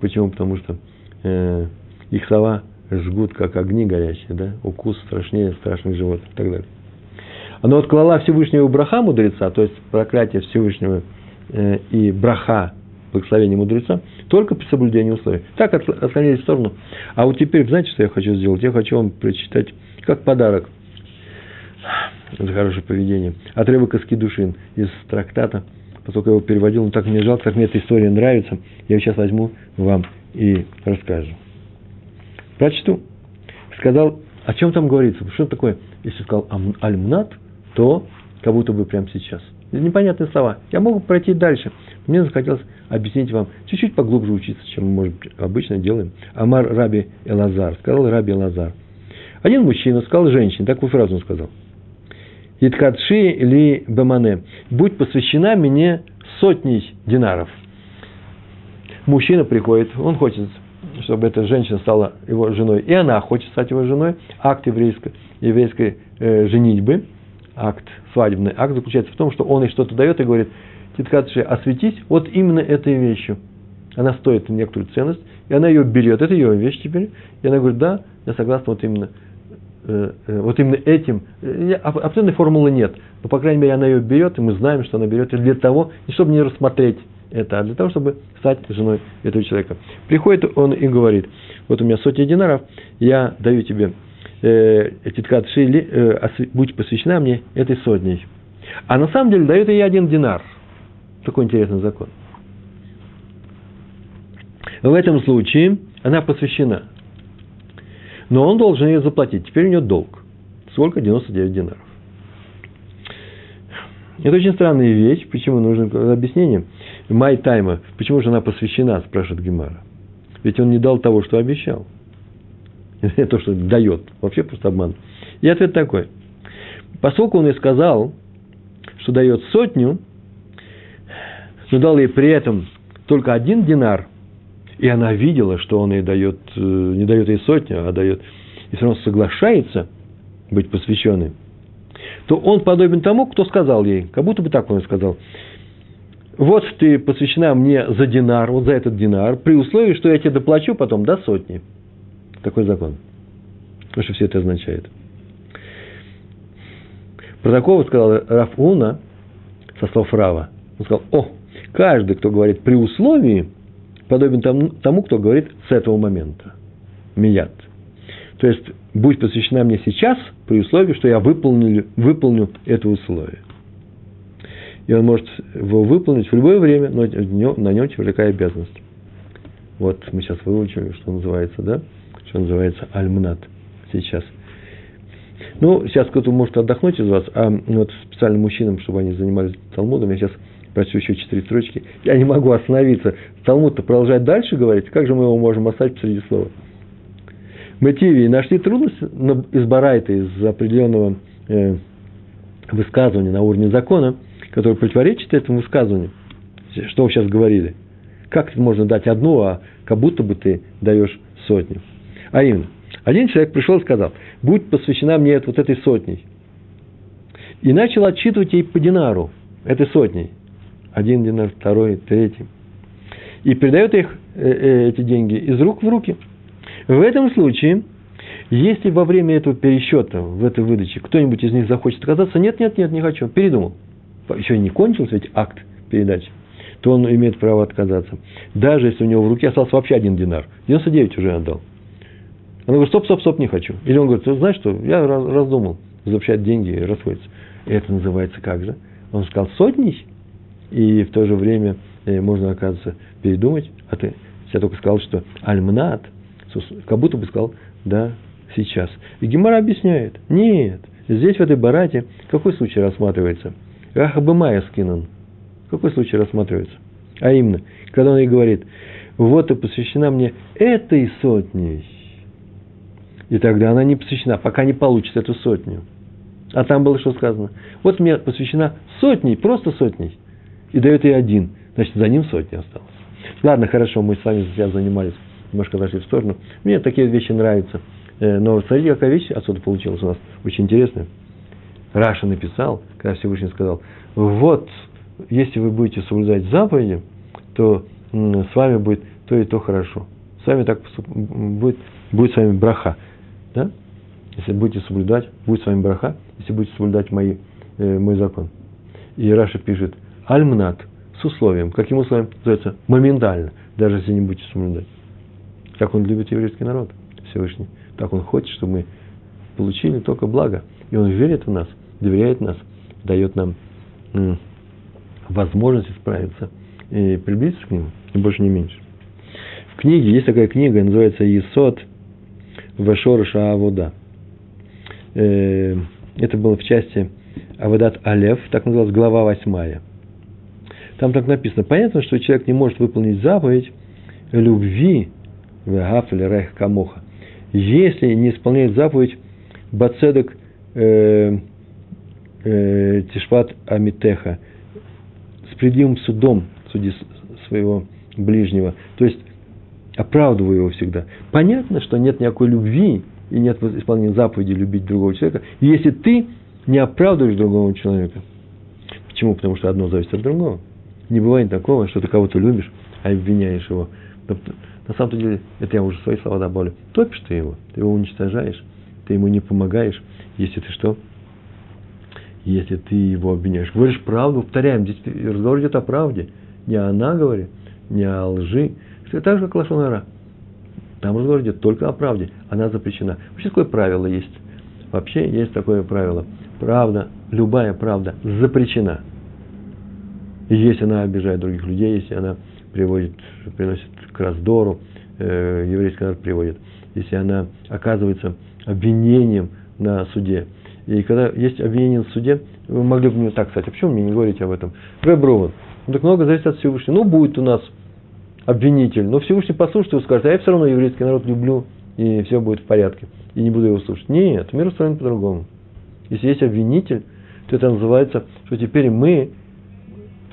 Почему? Потому что э, их слова жгут, как огни горящие, да? Укус страшнее страшных животных и так далее. Но вот клала Всевышнего браха мудреца, то есть проклятие Всевышнего – Э, и браха, благословение мудреца, только при соблюдении условий. Так отклонились в сторону. А вот теперь, знаете, что я хочу сделать? Я хочу вам прочитать, как подарок, за хорошее поведение, отрывок из Кедушин, из трактата, поскольку я его переводил, но так мне жалко, так мне эта история нравится, я ее сейчас возьму вам и расскажу. Прочту. Сказал, о чем там говорится? Что такое? Если сказал альмнат, то как будто бы прямо сейчас – непонятные слова. Я могу пройти дальше. Мне захотелось объяснить вам, чуть-чуть поглубже учиться, чем мы, может, обычно делаем. Амар Раби Элазар, сказал Раби Элазар. Один мужчина сказал женщине, такую фразу он сказал. Иткадши ли бамане, будь посвящена мне сотней динаров. Мужчина приходит, он хочет, чтобы эта женщина стала его женой, и она хочет стать его женой. Акт еврейской, еврейской э, женитьбы – акт, свадебный акт заключается в том, что он ей что-то дает и говорит, Титкатши, осветись вот именно этой вещью. Она стоит некоторую ценность, и она ее берет, это ее вещь теперь, и она говорит, да, я согласна вот именно, вот именно этим. Определенной формулы нет, но, по крайней мере, она ее берет, и мы знаем, что она берет для того, не чтобы не рассмотреть это, а для того, чтобы стать женой этого человека. Приходит он и говорит, вот у меня сотни динаров, я даю тебе э, Титкат э, будь посвящена мне этой сотней. А на самом деле дает ей один динар. Такой интересный закон. В этом случае она посвящена. Но он должен ее заплатить. Теперь у нее долг. Сколько? 99 динаров. Это очень странная вещь. Почему нужно объяснение? Май тайма. Почему же она посвящена, спрашивает Гемара. Ведь он не дал того, что обещал. *laughs* То, что дает. Вообще просто обман. И ответ такой. Поскольку он и сказал, что дает сотню, но дал ей при этом только один динар, и она видела, что он ей дает, э, не дает ей сотню, а дает, и все равно соглашается быть посвященным, то он подобен тому, кто сказал ей, как будто бы так он сказал, вот ты посвящена мне за динар, вот за этот динар, при условии, что я тебе доплачу потом до сотни. Такой закон. Что что все это означает. Про такого сказал Рафуна, со слов Рава. Он сказал, о, каждый, кто говорит при условии, подобен тому, кто говорит с этого момента. Мият. То есть, будь посвящена мне сейчас, при условии, что я выполню, выполню это условие. И он может его выполнить в любое время, но на нем такая обязанность. Вот мы сейчас выучили, что называется, да? Что называется альмнат сейчас. Ну, сейчас кто-то может отдохнуть из вас, а вот специально мужчинам, чтобы они занимались Талмудом, я сейчас прочту еще четыре строчки. Я не могу остановиться. Талмуд-то продолжать дальше говорить. Как же мы его можем оставить посреди слова? Мы Тиви нашли трудность из Барайта, из определенного э, высказывания на уровне закона, которое противоречит этому высказыванию. Что вы сейчас говорили? Как можно дать одну, а как будто бы ты даешь сотню? А именно, один человек пришел и сказал, будь посвящена мне вот этой сотней. И начал отчитывать ей по динару, этой сотней. Один динар, второй, третий. И передает их, э, э, эти деньги из рук в руки. В этом случае, если во время этого пересчета, в этой выдаче, кто-нибудь из них захочет отказаться, нет, нет, нет, не хочу, передумал. Еще не кончился ведь акт передачи, то он имеет право отказаться. Даже если у него в руке остался вообще один динар. 99 уже отдал. Он говорит, стоп, стоп, стоп, не хочу. Или он говорит, знаешь что, я раздумал, возвращать деньги и расходится. Это называется как же? Он сказал, сотней, и в то же время э, можно, оказывается, передумать. А ты я только сказал, что альмнат, как будто бы сказал, да, сейчас. И Гемара объясняет, нет, здесь в этой барате какой случай рассматривается? Ахабымая скинан. Какой случай рассматривается? А именно, когда он ей говорит, вот и посвящена мне этой сотней, и тогда она не посвящена, пока не получит эту сотню. А там было что сказано? Вот мне посвящена сотней, просто сотней. И дает ей один. Значит, за ним сотня осталась. Ладно, хорошо, мы с вами сейчас занимались, немножко зашли в сторону. Мне такие вещи нравятся. Э, но смотрите, какая вещь отсюда получилась у нас. Очень интересная. Раша написал, когда Всевышний сказал, вот, если вы будете соблюдать заповеди, то с вами будет то и то хорошо. С вами так будет, будет с вами браха. Да? Если будете соблюдать, будет с вами браха, если будете соблюдать мои, э, мой закон. И Раша пишет, альмнат, с условием. Каким условием? Называется моментально, даже если не будете соблюдать. Как он любит еврейский народ, Всевышний. Так он хочет, чтобы мы получили только благо. И он верит в нас, доверяет нас, дает нам возможность справиться и приблизиться к нему, и больше, не меньше. В книге, есть такая книга, называется «Есот Вашорыша Авода». Э, это было в части Аводат Алев, так называлась глава восьмая. Там так написано. Понятно, что человек не может выполнить заповедь любви в или райх камоха, если не исполняет заповедь бацедок э, э, тишпат амитеха, справедливым судом суди своего ближнего. То есть оправдываю его всегда. Понятно, что нет никакой любви и нет исполнения заповеди любить другого человека, если ты не оправдываешь другого человека. Почему? Потому что одно зависит от другого. Не бывает такого, что ты кого-то любишь, а обвиняешь его. На самом деле, это я уже свои слова добавлю. Топишь ты его, ты его уничтожаешь, ты ему не помогаешь, если ты что? Если ты его обвиняешь. Говоришь правду, повторяем, здесь разговор идет о правде. не о наговоре, не о лжи. Это так же, как лошонара. Там разговор идет только о правде. Она запрещена. Вообще такое правило есть. Вообще есть такое правило. Правда, любая правда запрещена. Если она обижает других людей, если она приводит, приносит к раздору, э, еврейский народ приводит, если она оказывается обвинением на суде. И когда есть обвинение на суде, вы могли бы мне так сказать, а почему мне не говорите об этом? Рэб Рован, ну так много зависит от Всевышнего. Ну, будет у нас обвинитель, но Всевышний послушает его, скажет, а я все равно еврейский народ люблю, и все будет в порядке, и не буду его слушать. Нет, мир устроен по-другому. Если есть обвинитель, то это называется, что теперь мы,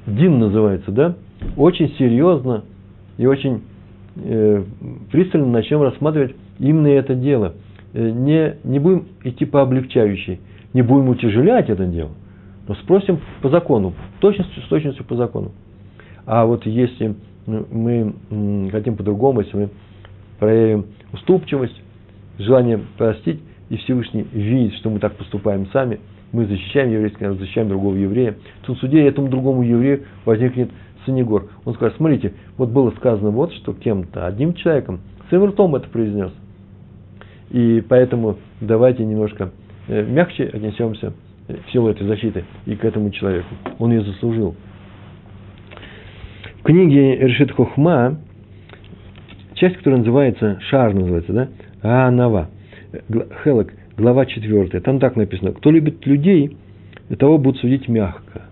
Дин называется, да, очень серьезно и очень э, пристально начнем рассматривать именно это дело. Э, не, не будем идти по облегчающей, не будем утяжелять это дело, но спросим по закону, точностью, с точностью по закону. А вот если мы хотим по-другому, если мы проявим уступчивость, желание простить, и Всевышний видит, что мы так поступаем сами, мы защищаем еврейский народ, защищаем другого еврея, в суде этому другому еврею возникнет Санегор. Он скажет, смотрите, вот было сказано вот, что кем-то, одним человеком, своим ртом это произнес. И поэтому давайте немножко э, мягче отнесемся э, в силу этой защиты и к этому человеку. Он ее заслужил. В книге Решит Хохма, часть, которая называется, Шар называется, да, Анава, Хелек, глава 4, там так написано, кто любит людей, того будут судить мягко.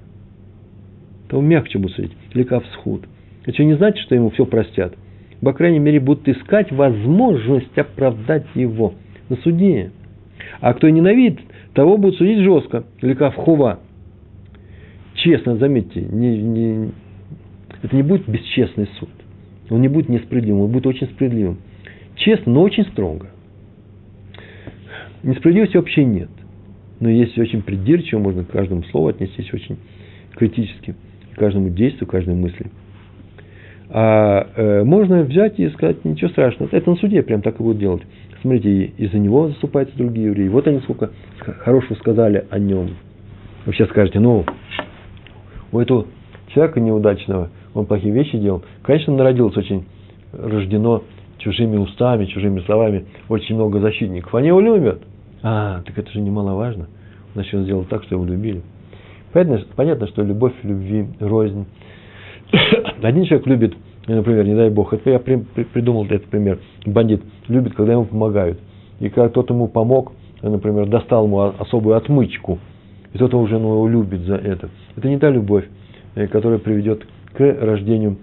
Того мягче будут судить, лекав схуд. Это не значит, что ему все простят. По крайней мере, будут искать возможность оправдать его на суде. А кто ненавидит, того будут судить жестко, лекав хова. Честно, заметьте, не, не, это не будет бесчестный суд. Он не будет несправедливым, он будет очень справедливым. Честно, но очень строго. Несправедливости вообще нет. Но если очень придирчиво, можно к каждому слову отнестись очень критически, к каждому действию, к каждой мысли. А э, можно взять и сказать, ничего страшного. Это на суде прям так и будут делать. Смотрите, из-за него заступаются другие евреи. Вот они сколько хорошего сказали о нем. Вы сейчас скажете, ну, у этого человека неудачного – он плохие вещи делал. Конечно, народилось очень, рождено чужими устами, чужими словами, очень много защитников. Они его любят. А, так это же немаловажно. Значит, он сделал так, что его любили. Понятно, понятно что любовь, любви, рознь. *coughs* Один человек любит, например, не дай бог, это я при, при, придумал этот пример, бандит любит, когда ему помогают. И когда кто-то ему помог, например, достал ему особую отмычку, и кто-то уже ну, его любит за это. Это не та любовь, э, которая приведет к рождению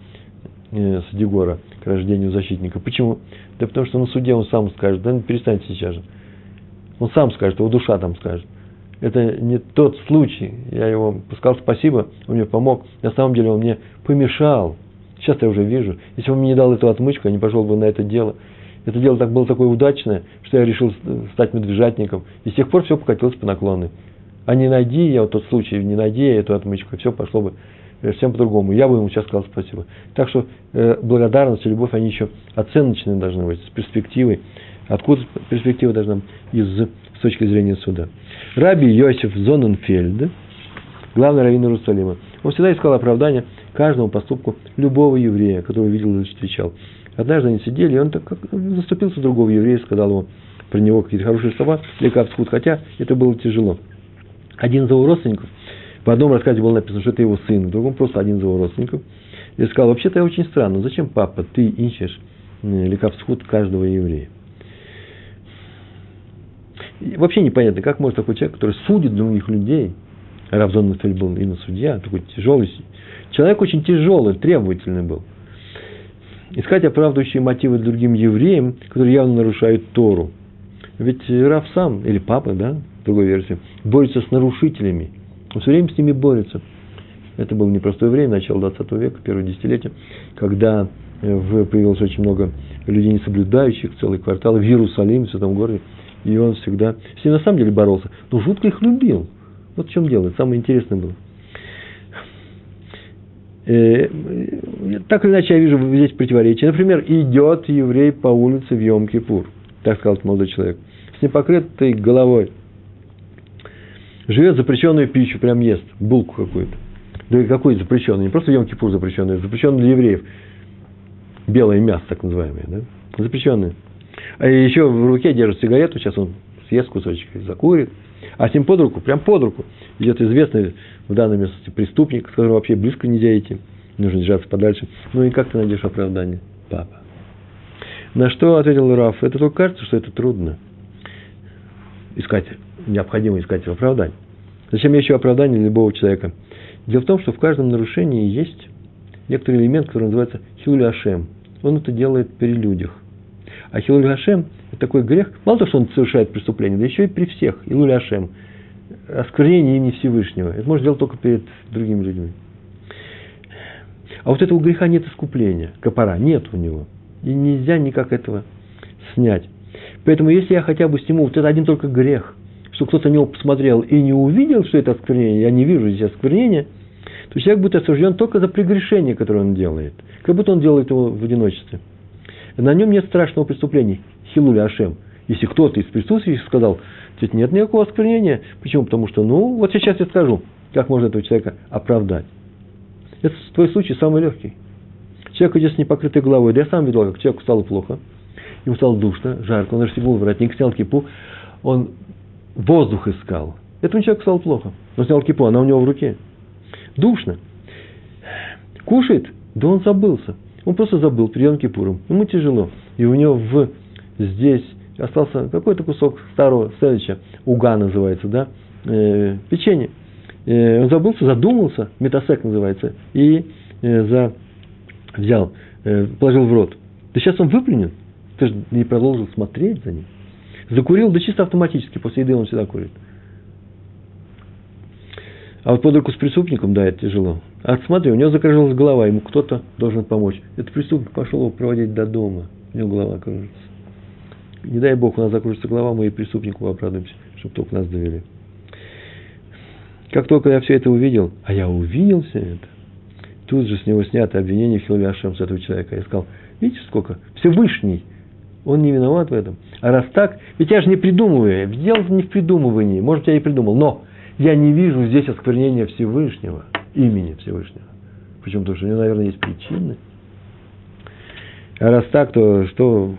э, Садигора, к рождению защитника. Почему? Да потому что на суде он сам скажет, да перестаньте сейчас же. Он сам скажет, его душа там скажет. Это не тот случай. Я его сказал спасибо, он мне помог. На самом деле он мне помешал. Сейчас я уже вижу. Если бы он мне не дал эту отмычку, я не пошел бы на это дело. Это дело так было такое удачное, что я решил стать медвежатником. И с тех пор все покатилось по наклону. А не найди я вот тот случай, не найди я эту отмычку, все пошло бы совсем по-другому. Я бы ему сейчас сказал спасибо. Так что э, благодарность и любовь, они еще оценочные должны быть, с перспективой. Откуда перспектива должна? Из, с точки зрения суда. Раби Йосиф Зоненфельд, главный раввин Иерусалима, он всегда искал оправдание каждому поступку любого еврея, который видел и встречал. Однажды они сидели, и он так как заступился другого еврея, сказал ему про него какие-то хорошие слова, лекавскут, хотя это было тяжело. Один из его родственников в одном рассказе было написано, что это его сын, в другом просто один из его родственников. И сказал, вообще-то очень странно, зачем, папа, ты ищешь лекавсхуд каждого еврея? Вообще непонятно, как может такой человек, который судит других людей, Равзон Нафель был именно судья, такой тяжелый, человек очень тяжелый, требовательный был. Искать оправдывающие мотивы другим евреям, которые явно нарушают Тору. Ведь Рав сам, или папа, да, в другой версии, борется с нарушителями. Он все время с ними борется. Это было непростое время, начало 20 века, первое десятилетие, когда э, появилось очень много людей, не соблюдающих, целый квартал в Иерусалиме, в Святом городе. И он всегда с ними на самом деле боролся, но жутко их любил. Вот в чем дело, самое интересное было. Э, так или иначе, я вижу здесь противоречие. Например, идет еврей по улице в Йом-Кипур, так сказал молодой человек, с непокрытой головой живет запрещенную пищу, прям ест, булку какую-то. Да и какой запрещенный? Не просто Йом-Кипур запрещенный, запрещенный для евреев. Белое мясо, так называемое, да? Запрещенное. А еще в руке держит сигарету, сейчас он съест кусочек и закурит. А с ним под руку, прям под руку, идет известный в данном месте преступник, с которым вообще близко нельзя идти. Нужно держаться подальше. Ну и как ты найдешь оправдание, папа? На что ответил Раф, это только кажется, что это трудно. Искать, необходимо искать оправдание. Зачем еще оправдание любого человека? Дело в том, что в каждом нарушении есть некоторый элемент, который называется хилули ашем. Он это делает при людях. А хилули ашем – это такой грех, мало того, что он совершает преступление, да еще и при всех. Хилули ашем – осквернение имени Всевышнего. Это может делать только перед другими людьми. А вот этого греха нет искупления, копора, нет у него. И нельзя никак этого снять. Поэтому, если я хотя бы сниму вот это один только грех, что кто-то на него посмотрел и не увидел, что это осквернение, я не вижу здесь осквернения, то человек будет осужден только за прегрешение, которое он делает. Как будто он делает его в одиночестве. На нем нет страшного преступления. Хилуля Ашем. Если кто-то из присутствующих сказал, здесь нет никакого осквернения. Почему? Потому что, ну, вот сейчас я скажу, как можно этого человека оправдать. Это твой случай самый легкий. Человек идет с непокрытой головой. Да я сам видел, как человеку стало плохо. Ему стало душно, жарко. Он расстегнул воротник, снял кипу. Он воздух искал. Этому человеку стало плохо. Он снял кипу, она у него в руке. Душно. Кушает, да он забылся. Он просто забыл Йом Кипуром. Ему тяжело. И у него в, здесь остался какой-то кусок старого сэвича. Уга называется, да? Э, печенье. Э, он забылся, задумался, метасек называется, и э, за, взял, э, положил в рот. Да сейчас он выплюнет. Ты же не продолжил смотреть за ним. Закурил, да чисто автоматически, после еды он всегда курит. А вот под руку с преступником, да, это тяжело. А смотри, у него закружилась голова, ему кто-то должен помочь. Этот преступник пошел его проводить до дома. У него голова кружится. Не дай Бог, у нас закружится голова, мы и преступнику обрадуемся, чтобы только нас довели. Как только я все это увидел, а я увидел все это, тут же с него снято обвинение в Хилве Ашем с этого человека. Я сказал, видите, сколько? Всевышний, он не виноват в этом. А раз так, ведь я же не придумываю, дело не в придумывании, может, я и придумал, но я не вижу здесь осквернения Всевышнего, имени Всевышнего. Почему? Потому что у него, наверное, есть причины. А раз так, то что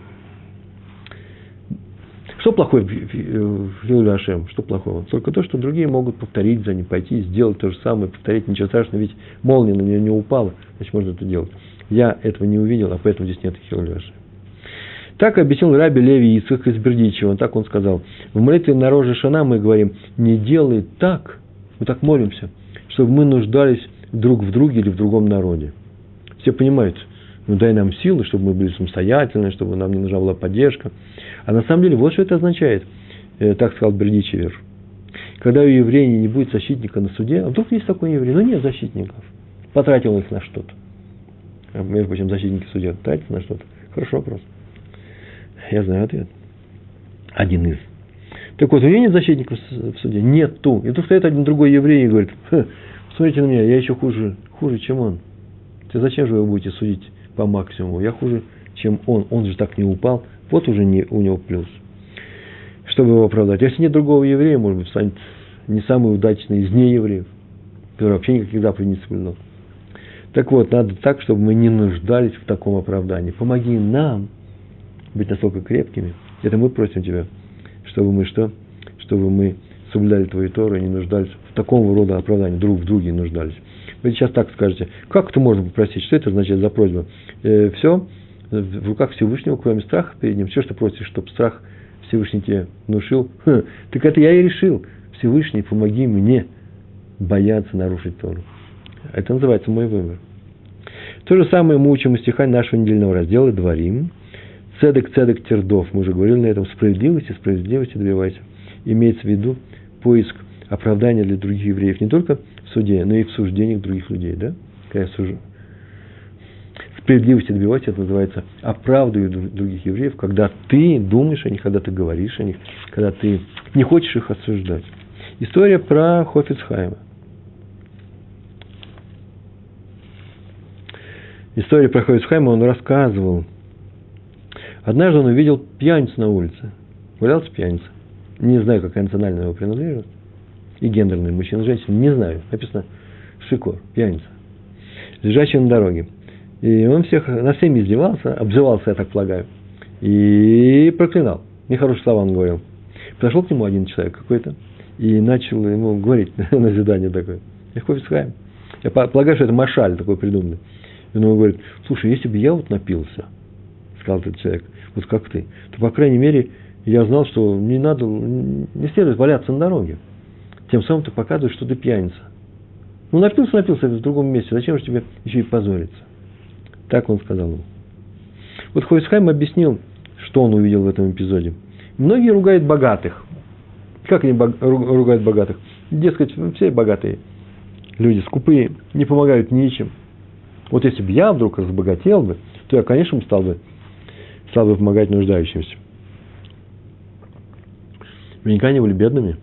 что плохое в Хилуле? Что плохого? Только то, что другие могут повторить за ним, пойти сделать то же самое, повторить, ничего страшного, ведь молния на нее не упала, значит, можно это делать. Я этого не увидел, а поэтому здесь нет Хилуле. Так объяснил Раби Леви Ицхак из Бердичева, так он сказал. В молитве на Роже Шана мы говорим, не делай так, мы так молимся, чтобы мы нуждались друг в друге или в другом народе. Все понимают, ну дай нам силы, чтобы мы были самостоятельны, чтобы нам не нужна была поддержка. А на самом деле, вот что это означает, э, так сказал Бердичевер. Когда у еврея не будет защитника на суде, а вдруг есть такой еврей, ну нет защитников, потратил их на что-то. А, между прочим, защитники суде тратятся на что-то. Хороший вопрос. Я знаю ответ. Один из. Так вот, у нее нет защитников в суде? Нету. И тут стоит один другой еврей и говорит, смотрите на меня, я еще хуже, хуже, чем он. Ты зачем же вы будете судить по максимуму? Я хуже, чем он. Он же так не упал. Вот уже не, у него плюс. Чтобы его оправдать. Если нет другого еврея, может быть, станет не самый удачный из неевреев, который вообще никаких заповедей не соблюдал. Так вот, надо так, чтобы мы не нуждались в таком оправдании. Помоги нам быть настолько крепкими. Это мы просим Тебя, чтобы мы что? Чтобы мы соблюдали Твою Тору и не нуждались в таком рода оправдании, друг в друге нуждались. Вы сейчас так скажете, как это можно попросить? Что это значит за просьба? Э, все в руках Всевышнего, кроме страха перед ним. Все, что просишь, чтобы страх Всевышний тебе внушил. Хм, так это я и решил. Всевышний, помоги мне бояться нарушить Тору. Это называется мой выбор. То же самое мы учим из стиха нашего недельного раздела «Дворим». Цедек, цедек, тердов. Мы уже говорили на этом. Справедливости, справедливости добивайся. Имеется в виду поиск оправдания для других евреев не только в суде, но и в суждениях других людей. Да? Когда я сужу. Справедливости добивайся, это называется оправдываю других евреев, когда ты думаешь о них, когда ты говоришь о них, когда ты не хочешь их осуждать. История про Хофицхайма. История про Хофицхайма он рассказывал – Однажды он увидел пьяницу на улице. Валялся пьяница. Не знаю, какая национальная его принадлежность. И гендерный, мужчина, женщина, не знаю. Написано, шикор, пьяница, лежащий на дороге. И он всех, на всеми издевался, обзывался, я так полагаю, и проклинал. Нехорошие слова он говорил. Подошел к нему один человек какой-то и начал ему говорить *laughs* назидание такое. Легко Хаим. Я полагаю, что это машаль такой придуманный. И он ему говорит, слушай, если бы я вот напился, сказал этот человек, вот как ты, то, по крайней мере, я знал, что не надо, не следует валяться на дороге. Тем самым ты показываешь, что ты пьяница. Ну, напился, напился в другом месте. Зачем же тебе еще и позориться? Так он сказал ему. Вот Хойсхайм объяснил, что он увидел в этом эпизоде. Многие ругают богатых. Как они ругают богатых? Дескать, все богатые люди скупые, не помогают ничем. Вот если бы я вдруг разбогател бы, то я, конечно, стал бы, стал бы помогать нуждающимся. Вы никогда не были бедными?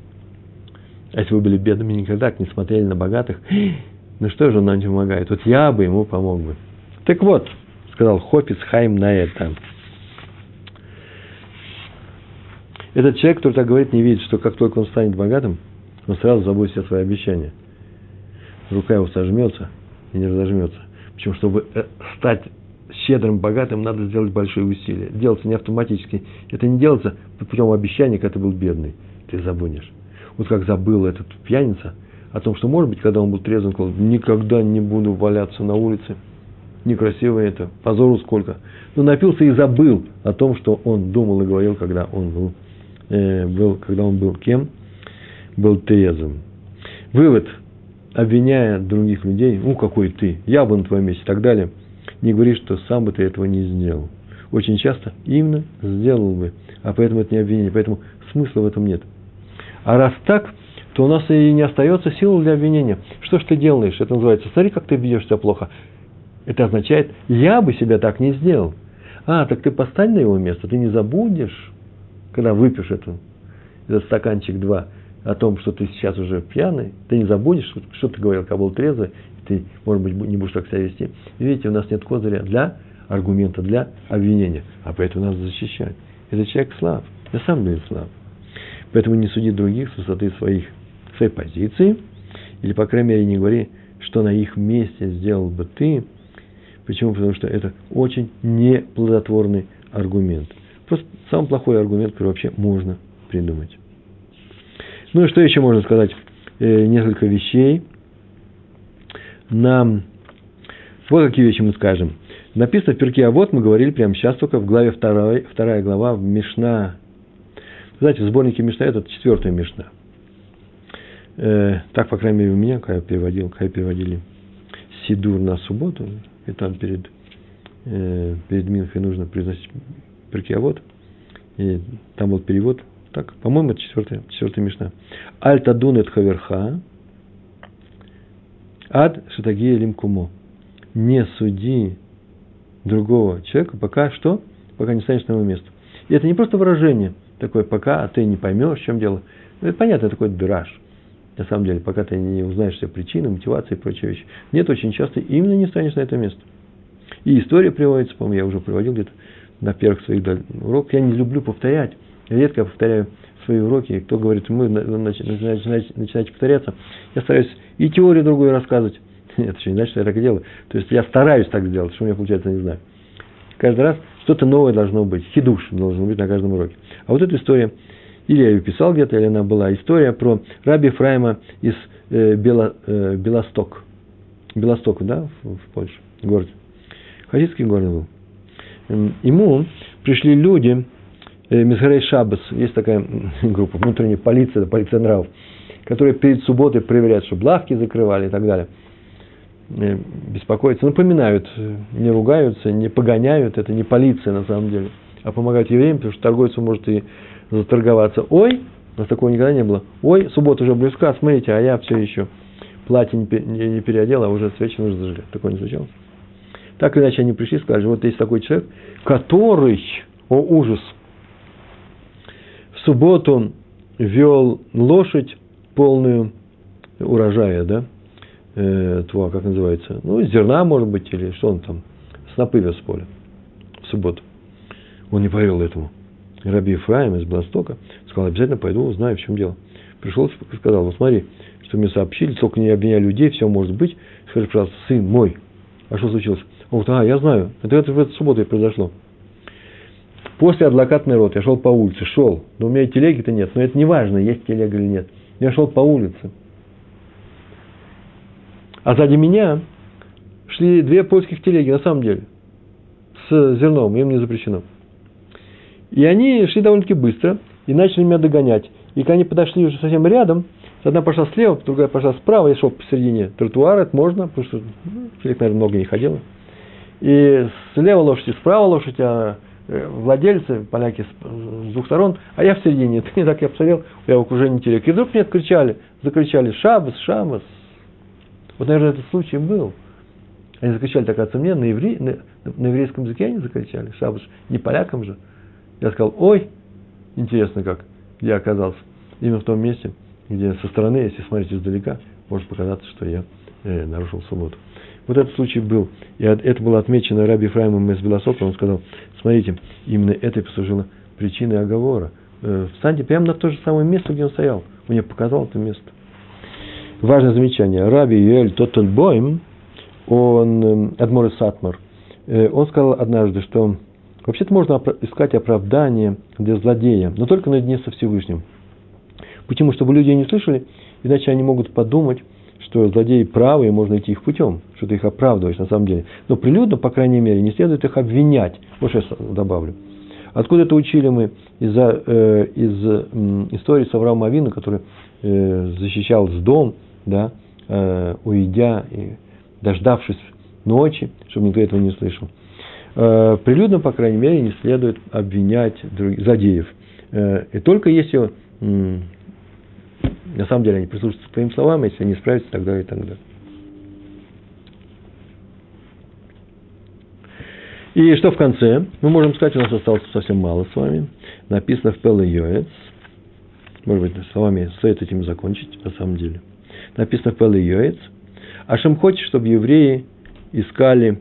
А если вы были бедными, никогда не смотрели на богатых, *gasps* ну что же он нам не помогает? Вот я бы ему помог бы. Так вот, сказал Хопис Хайм на это. Этот человек, который так говорит, не видит, что как только он станет богатым, он сразу забудет все свои обещания. Рука его сожмется и не разожмется. Почему, чтобы э, стать щедрым, богатым, надо сделать большие усилия. Делается не автоматически. Это не делается путем обещания, когда ты был бедный. Ты забудешь. Вот как забыл этот пьяница о том, что, может быть, когда он был трезвым, сказал, никогда не буду валяться на улице. Некрасиво это, позору сколько. Но напился и забыл о том, что он думал и говорил, когда он был, э, был когда он был кем? Был трезвым. Вывод, обвиняя других людей, ну какой ты, я бы на твоем месте и так далее – не говори, что сам бы ты этого не сделал. Очень часто именно сделал бы, а поэтому это не обвинение, поэтому смысла в этом нет. А раз так, то у нас и не остается сил для обвинения. Что ж ты делаешь? Это называется, смотри, как ты ведешь себя плохо. Это означает, я бы себя так не сделал. А, так ты постань на его место, ты не забудешь, когда выпьешь эту, этот стаканчик два, о том, что ты сейчас уже пьяный, ты не забудешь, что ты говорил, когда был трезвый, ты, может быть, не будешь так себя вести. видите, у нас нет козыря для аргумента, для обвинения. А поэтому надо защищать. Этот человек слаб, на самом деле слаб. Поэтому не суди других с высоты своих, своей позиции, или, по крайней мере, не говори, что на их месте сделал бы ты. Почему? Потому что это очень неплодотворный аргумент. Просто самый плохой аргумент, который вообще можно придумать. Ну и что еще можно сказать? Э, несколько вещей – нам... Вот какие вещи мы скажем. Написано в перке, а вот мы говорили прямо сейчас только в главе 2, вторая глава, в Мишна. Знаете, в сборнике Мишна это четвертая Мишна. Э, так, по крайней мере, у меня, когда я переводил, когда переводили Сидур на субботу, и там перед, э, перед Минхой нужно произносить перки, а вот, и там был перевод, так, по-моему, это четвертая, четвертая Мишна. Альтадун эт хаверха, Ад шатагия лимкумо. Не суди другого человека, пока что, пока не станешь на его место. И это не просто выражение такое, пока ты не поймешь, в чем дело. Ну, это понятно, такой драж. На самом деле, пока ты не узнаешь все причины, мотивации и прочие вещи. Нет, очень часто именно не станешь на это место. И история приводится, по-моему, я уже приводил где-то на первых своих уроках. Я не люблю повторять. Редко повторяю свои уроки. Кто говорит, мы начинаете, начинаете повторяться, я стараюсь и теорию другую рассказывать. *laughs* Это еще не значит, что я так делаю. То есть я стараюсь так сделать, что у меня получается, не знаю. Каждый раз что-то новое должно быть, хидуш должен быть на каждом уроке. А вот эта история, или я ее писал где-то, или она была, история про раби Фрайма из э, Бело, э, Белосток. Белосток, да, в, в Польше, город. Хасидский город был. Ему пришли люди, Мизгарей Шабас, есть такая *laughs* группа, внутренняя полиция, полиция нравов, которые перед субботой проверяют, чтобы лавки закрывали и так далее. Э, беспокоятся, напоминают, не ругаются, не погоняют, это не полиция на самом деле, а помогают евреям, потому что торговец может и заторговаться. Ой, у нас такого никогда не было. Ой, суббота уже близка, смотрите, а я все еще платье не, переодел, а уже свечи нужно зажигать. Такое не случалось. Так иначе они пришли и сказали, вот есть такой человек, который, о ужас, субботу вел лошадь полную урожая, да, э, как называется, ну, зерна, может быть, или что он там, снопы вез с поля в субботу. Он не поверил этому. Раби Ефраим из Бластока сказал, обязательно пойду, узнаю, в чем дело. пришел и сказал, вот смотри, что мне сообщили, только не обвиняй людей, все может быть. Скажи, пожалуйста, сын мой, а что случилось? Он говорит, а, я знаю, это, это в эту субботу и произошло. После адвокатный рот я шел по улице, шел. Но у меня телеги-то нет, но это не важно, есть телега или нет. Я шел по улице. А сзади меня шли две польских телеги, на самом деле, с зерном, им не запрещено. И они шли довольно-таки быстро и начали меня догонять. И когда они подошли уже совсем рядом, одна пошла слева, другая пошла справа, я шел посередине тротуара, это можно, потому что ну, человек, наверное, много не ходил. И слева лошадь, и справа лошадь, а владельцы, поляки с, двух сторон, а я в середине. *laughs* И так я посмотрел, я в окружении телег. И вдруг мне кричали, закричали «Шабас, Шабас!» Вот, наверное, этот случай был. Они закричали так от мне на, евре... на, на еврейском языке они закричали «Шабас!» Не полякам же. Я сказал «Ой!» Интересно как я оказался. Именно в том месте, где со стороны, если смотреть издалека, может показаться, что я э, нарушил субботу. Вот этот случай был. И это было отмечено Раби Ефраимом из Белосока. Он сказал, смотрите, именно это и послужило причиной оговора. Э, встаньте прямо на то же самое место, где он стоял. Мне показал это место. Важное замечание. Раби Юэль Тоттельбойм, он, э, Адмор Сатмар, э, он сказал однажды, что вообще-то можно искать оправдание для злодея, но только наедине со Всевышним. Почему? Чтобы люди не слышали, иначе они могут подумать, что злодеи правы, и можно идти их путем, что ты их оправдываешь на самом деле. Но прилюдно, по крайней мере, не следует их обвинять. Вот сейчас добавлю. Откуда это учили мы? Из, э, из э, истории с Авраамом Авину, который э, защищал с дом, да, э, уйдя и дождавшись ночи, чтобы никто этого не слышал. Э, прилюдно, по крайней мере, не следует обвинять других, злодеев. Э, и только если на самом деле они прислушаются к твоим словам, если они справятся, тогда и тогда. И что в конце? Мы можем сказать, у нас осталось совсем мало с вами. Написано в Пеле Йоэц. Может быть, словами стоит этим закончить, на самом деле. Написано в Пеле Йоэц. Ашем хочет, чтобы евреи искали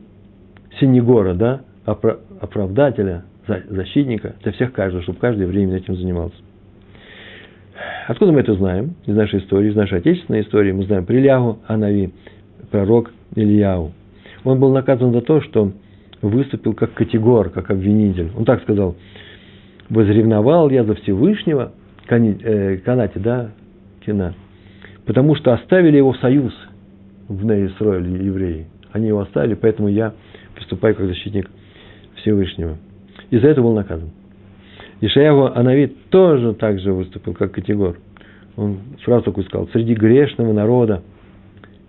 Синегора, да, оправдателя, защитника для всех каждого, чтобы каждый еврей этим занимался. Откуда мы это знаем? Из нашей истории, из нашей отечественной истории. Мы знаем про Ильягу Анави, пророк Ильяу. Он был наказан за то, что выступил как категор, как обвинитель. Он так сказал, возревновал я за Всевышнего, э, канате, да, кина, потому что оставили его союз в Неисроиле евреи. Они его оставили, поэтому я выступаю как защитник Всевышнего. И за это был наказан. Ишаягу Анавид тоже так же выступил, как Категор. Он сразу такой сказал, среди грешного народа,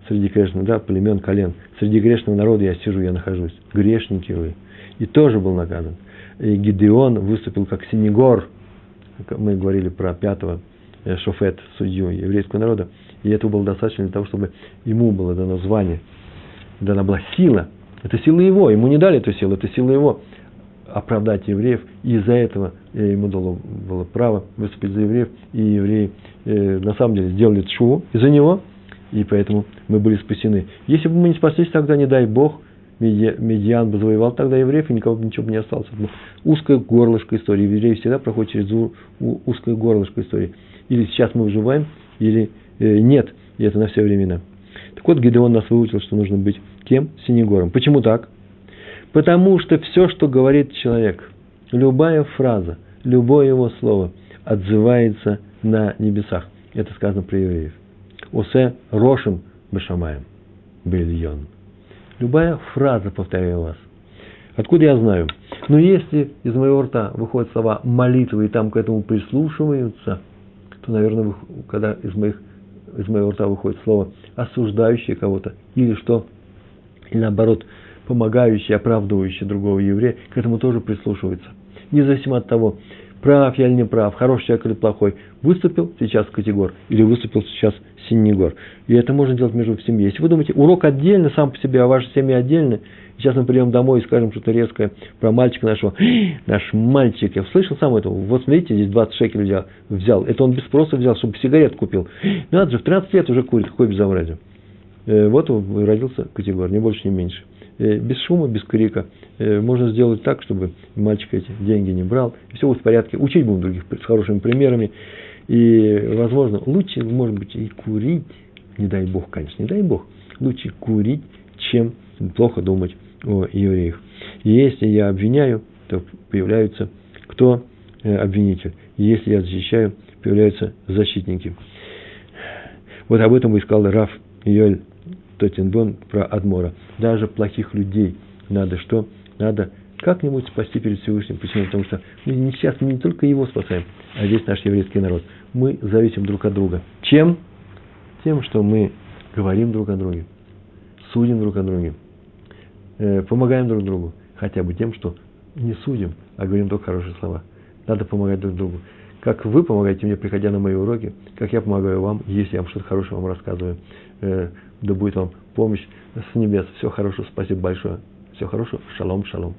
среди грешного, да, племен, колен, среди грешного народа я сижу, я нахожусь. Грешники вы. И тоже был наказан. И Гидеон выступил как Синегор. Мы говорили про пятого э, шофет, судью еврейского народа. И этого было достаточно для того, чтобы ему было дано звание. Дана была сила. Это сила его. Ему не дали эту силу, это сила его оправдать евреев, и из-за этого ему дало было право выступить за евреев, и евреи э, на самом деле сделали чуву из-за него, и поэтому мы были спасены. Если бы мы не спаслись тогда, не дай Бог, Медиан бы завоевал тогда евреев, и никого бы ничего бы не осталось. Это узкое горлышко истории. Евреи всегда проходят через узкое горлышко истории. Или сейчас мы выживаем, или э, нет, и это на все времена. Так вот, Гидеон нас выучил, что нужно быть кем? Синегором. Почему так? Потому что все, что говорит человек, любая фраза, любое его слово отзывается на небесах. Это сказано про евреев. Осе рошим бешамаем бельон. Любая фраза, повторяю вас. Откуда я знаю? Но если из моего рта выходят слова молитвы, и там к этому прислушиваются, то, наверное, когда из, моих, из моего рта выходит слово осуждающее кого-то, или что, или наоборот, помогающий, оправдывающий другого еврея, к этому тоже прислушивается. Независимо от того, прав я или не прав, хороший человек или плохой, выступил сейчас Категор или выступил сейчас Синегор. И это можно делать между в семье. Если вы думаете, урок отдельно сам по себе, а ваша семья отдельно, сейчас мы придем домой и скажем что-то резкое про мальчика нашего. *gasps* Наш мальчик, я слышал сам это. Вот смотрите, здесь 20 шекелей взял, взял. Это он без спроса взял, чтобы сигарет купил. Надо же, в 13 лет уже курит, какое безобразие. Э, вот родился Категор, не больше, не меньше. Э, без шума, без крика. Э, можно сделать так, чтобы мальчик эти деньги не брал. И все будет в порядке. Учить будем других с хорошими примерами. И, возможно, лучше, может быть, и курить, не дай Бог, конечно, не дай Бог, лучше курить, чем плохо думать о евреях. И если я обвиняю, то появляются кто э, обвинитель. И если я защищаю, появляются защитники. Вот об этом и сказал Раф Йоль Тотенбон про Адмора. Даже плохих людей надо что? Надо как-нибудь спасти перед Всевышним. Почему? Потому что мы сейчас мы не только его спасаем, а весь наш еврейский народ. Мы зависим друг от друга. Чем? Тем, что мы говорим друг о друге, судим друг о друге, э, помогаем друг другу. Хотя бы тем, что не судим, а говорим только хорошие слова. Надо помогать друг другу. Как вы помогаете мне, приходя на мои уроки, как я помогаю вам, если я вам что-то хорошее вам рассказываю. Э, да будет вам помощь с небес. Все хорошо, спасибо большое. Всего хорошего. Шалом, шалом.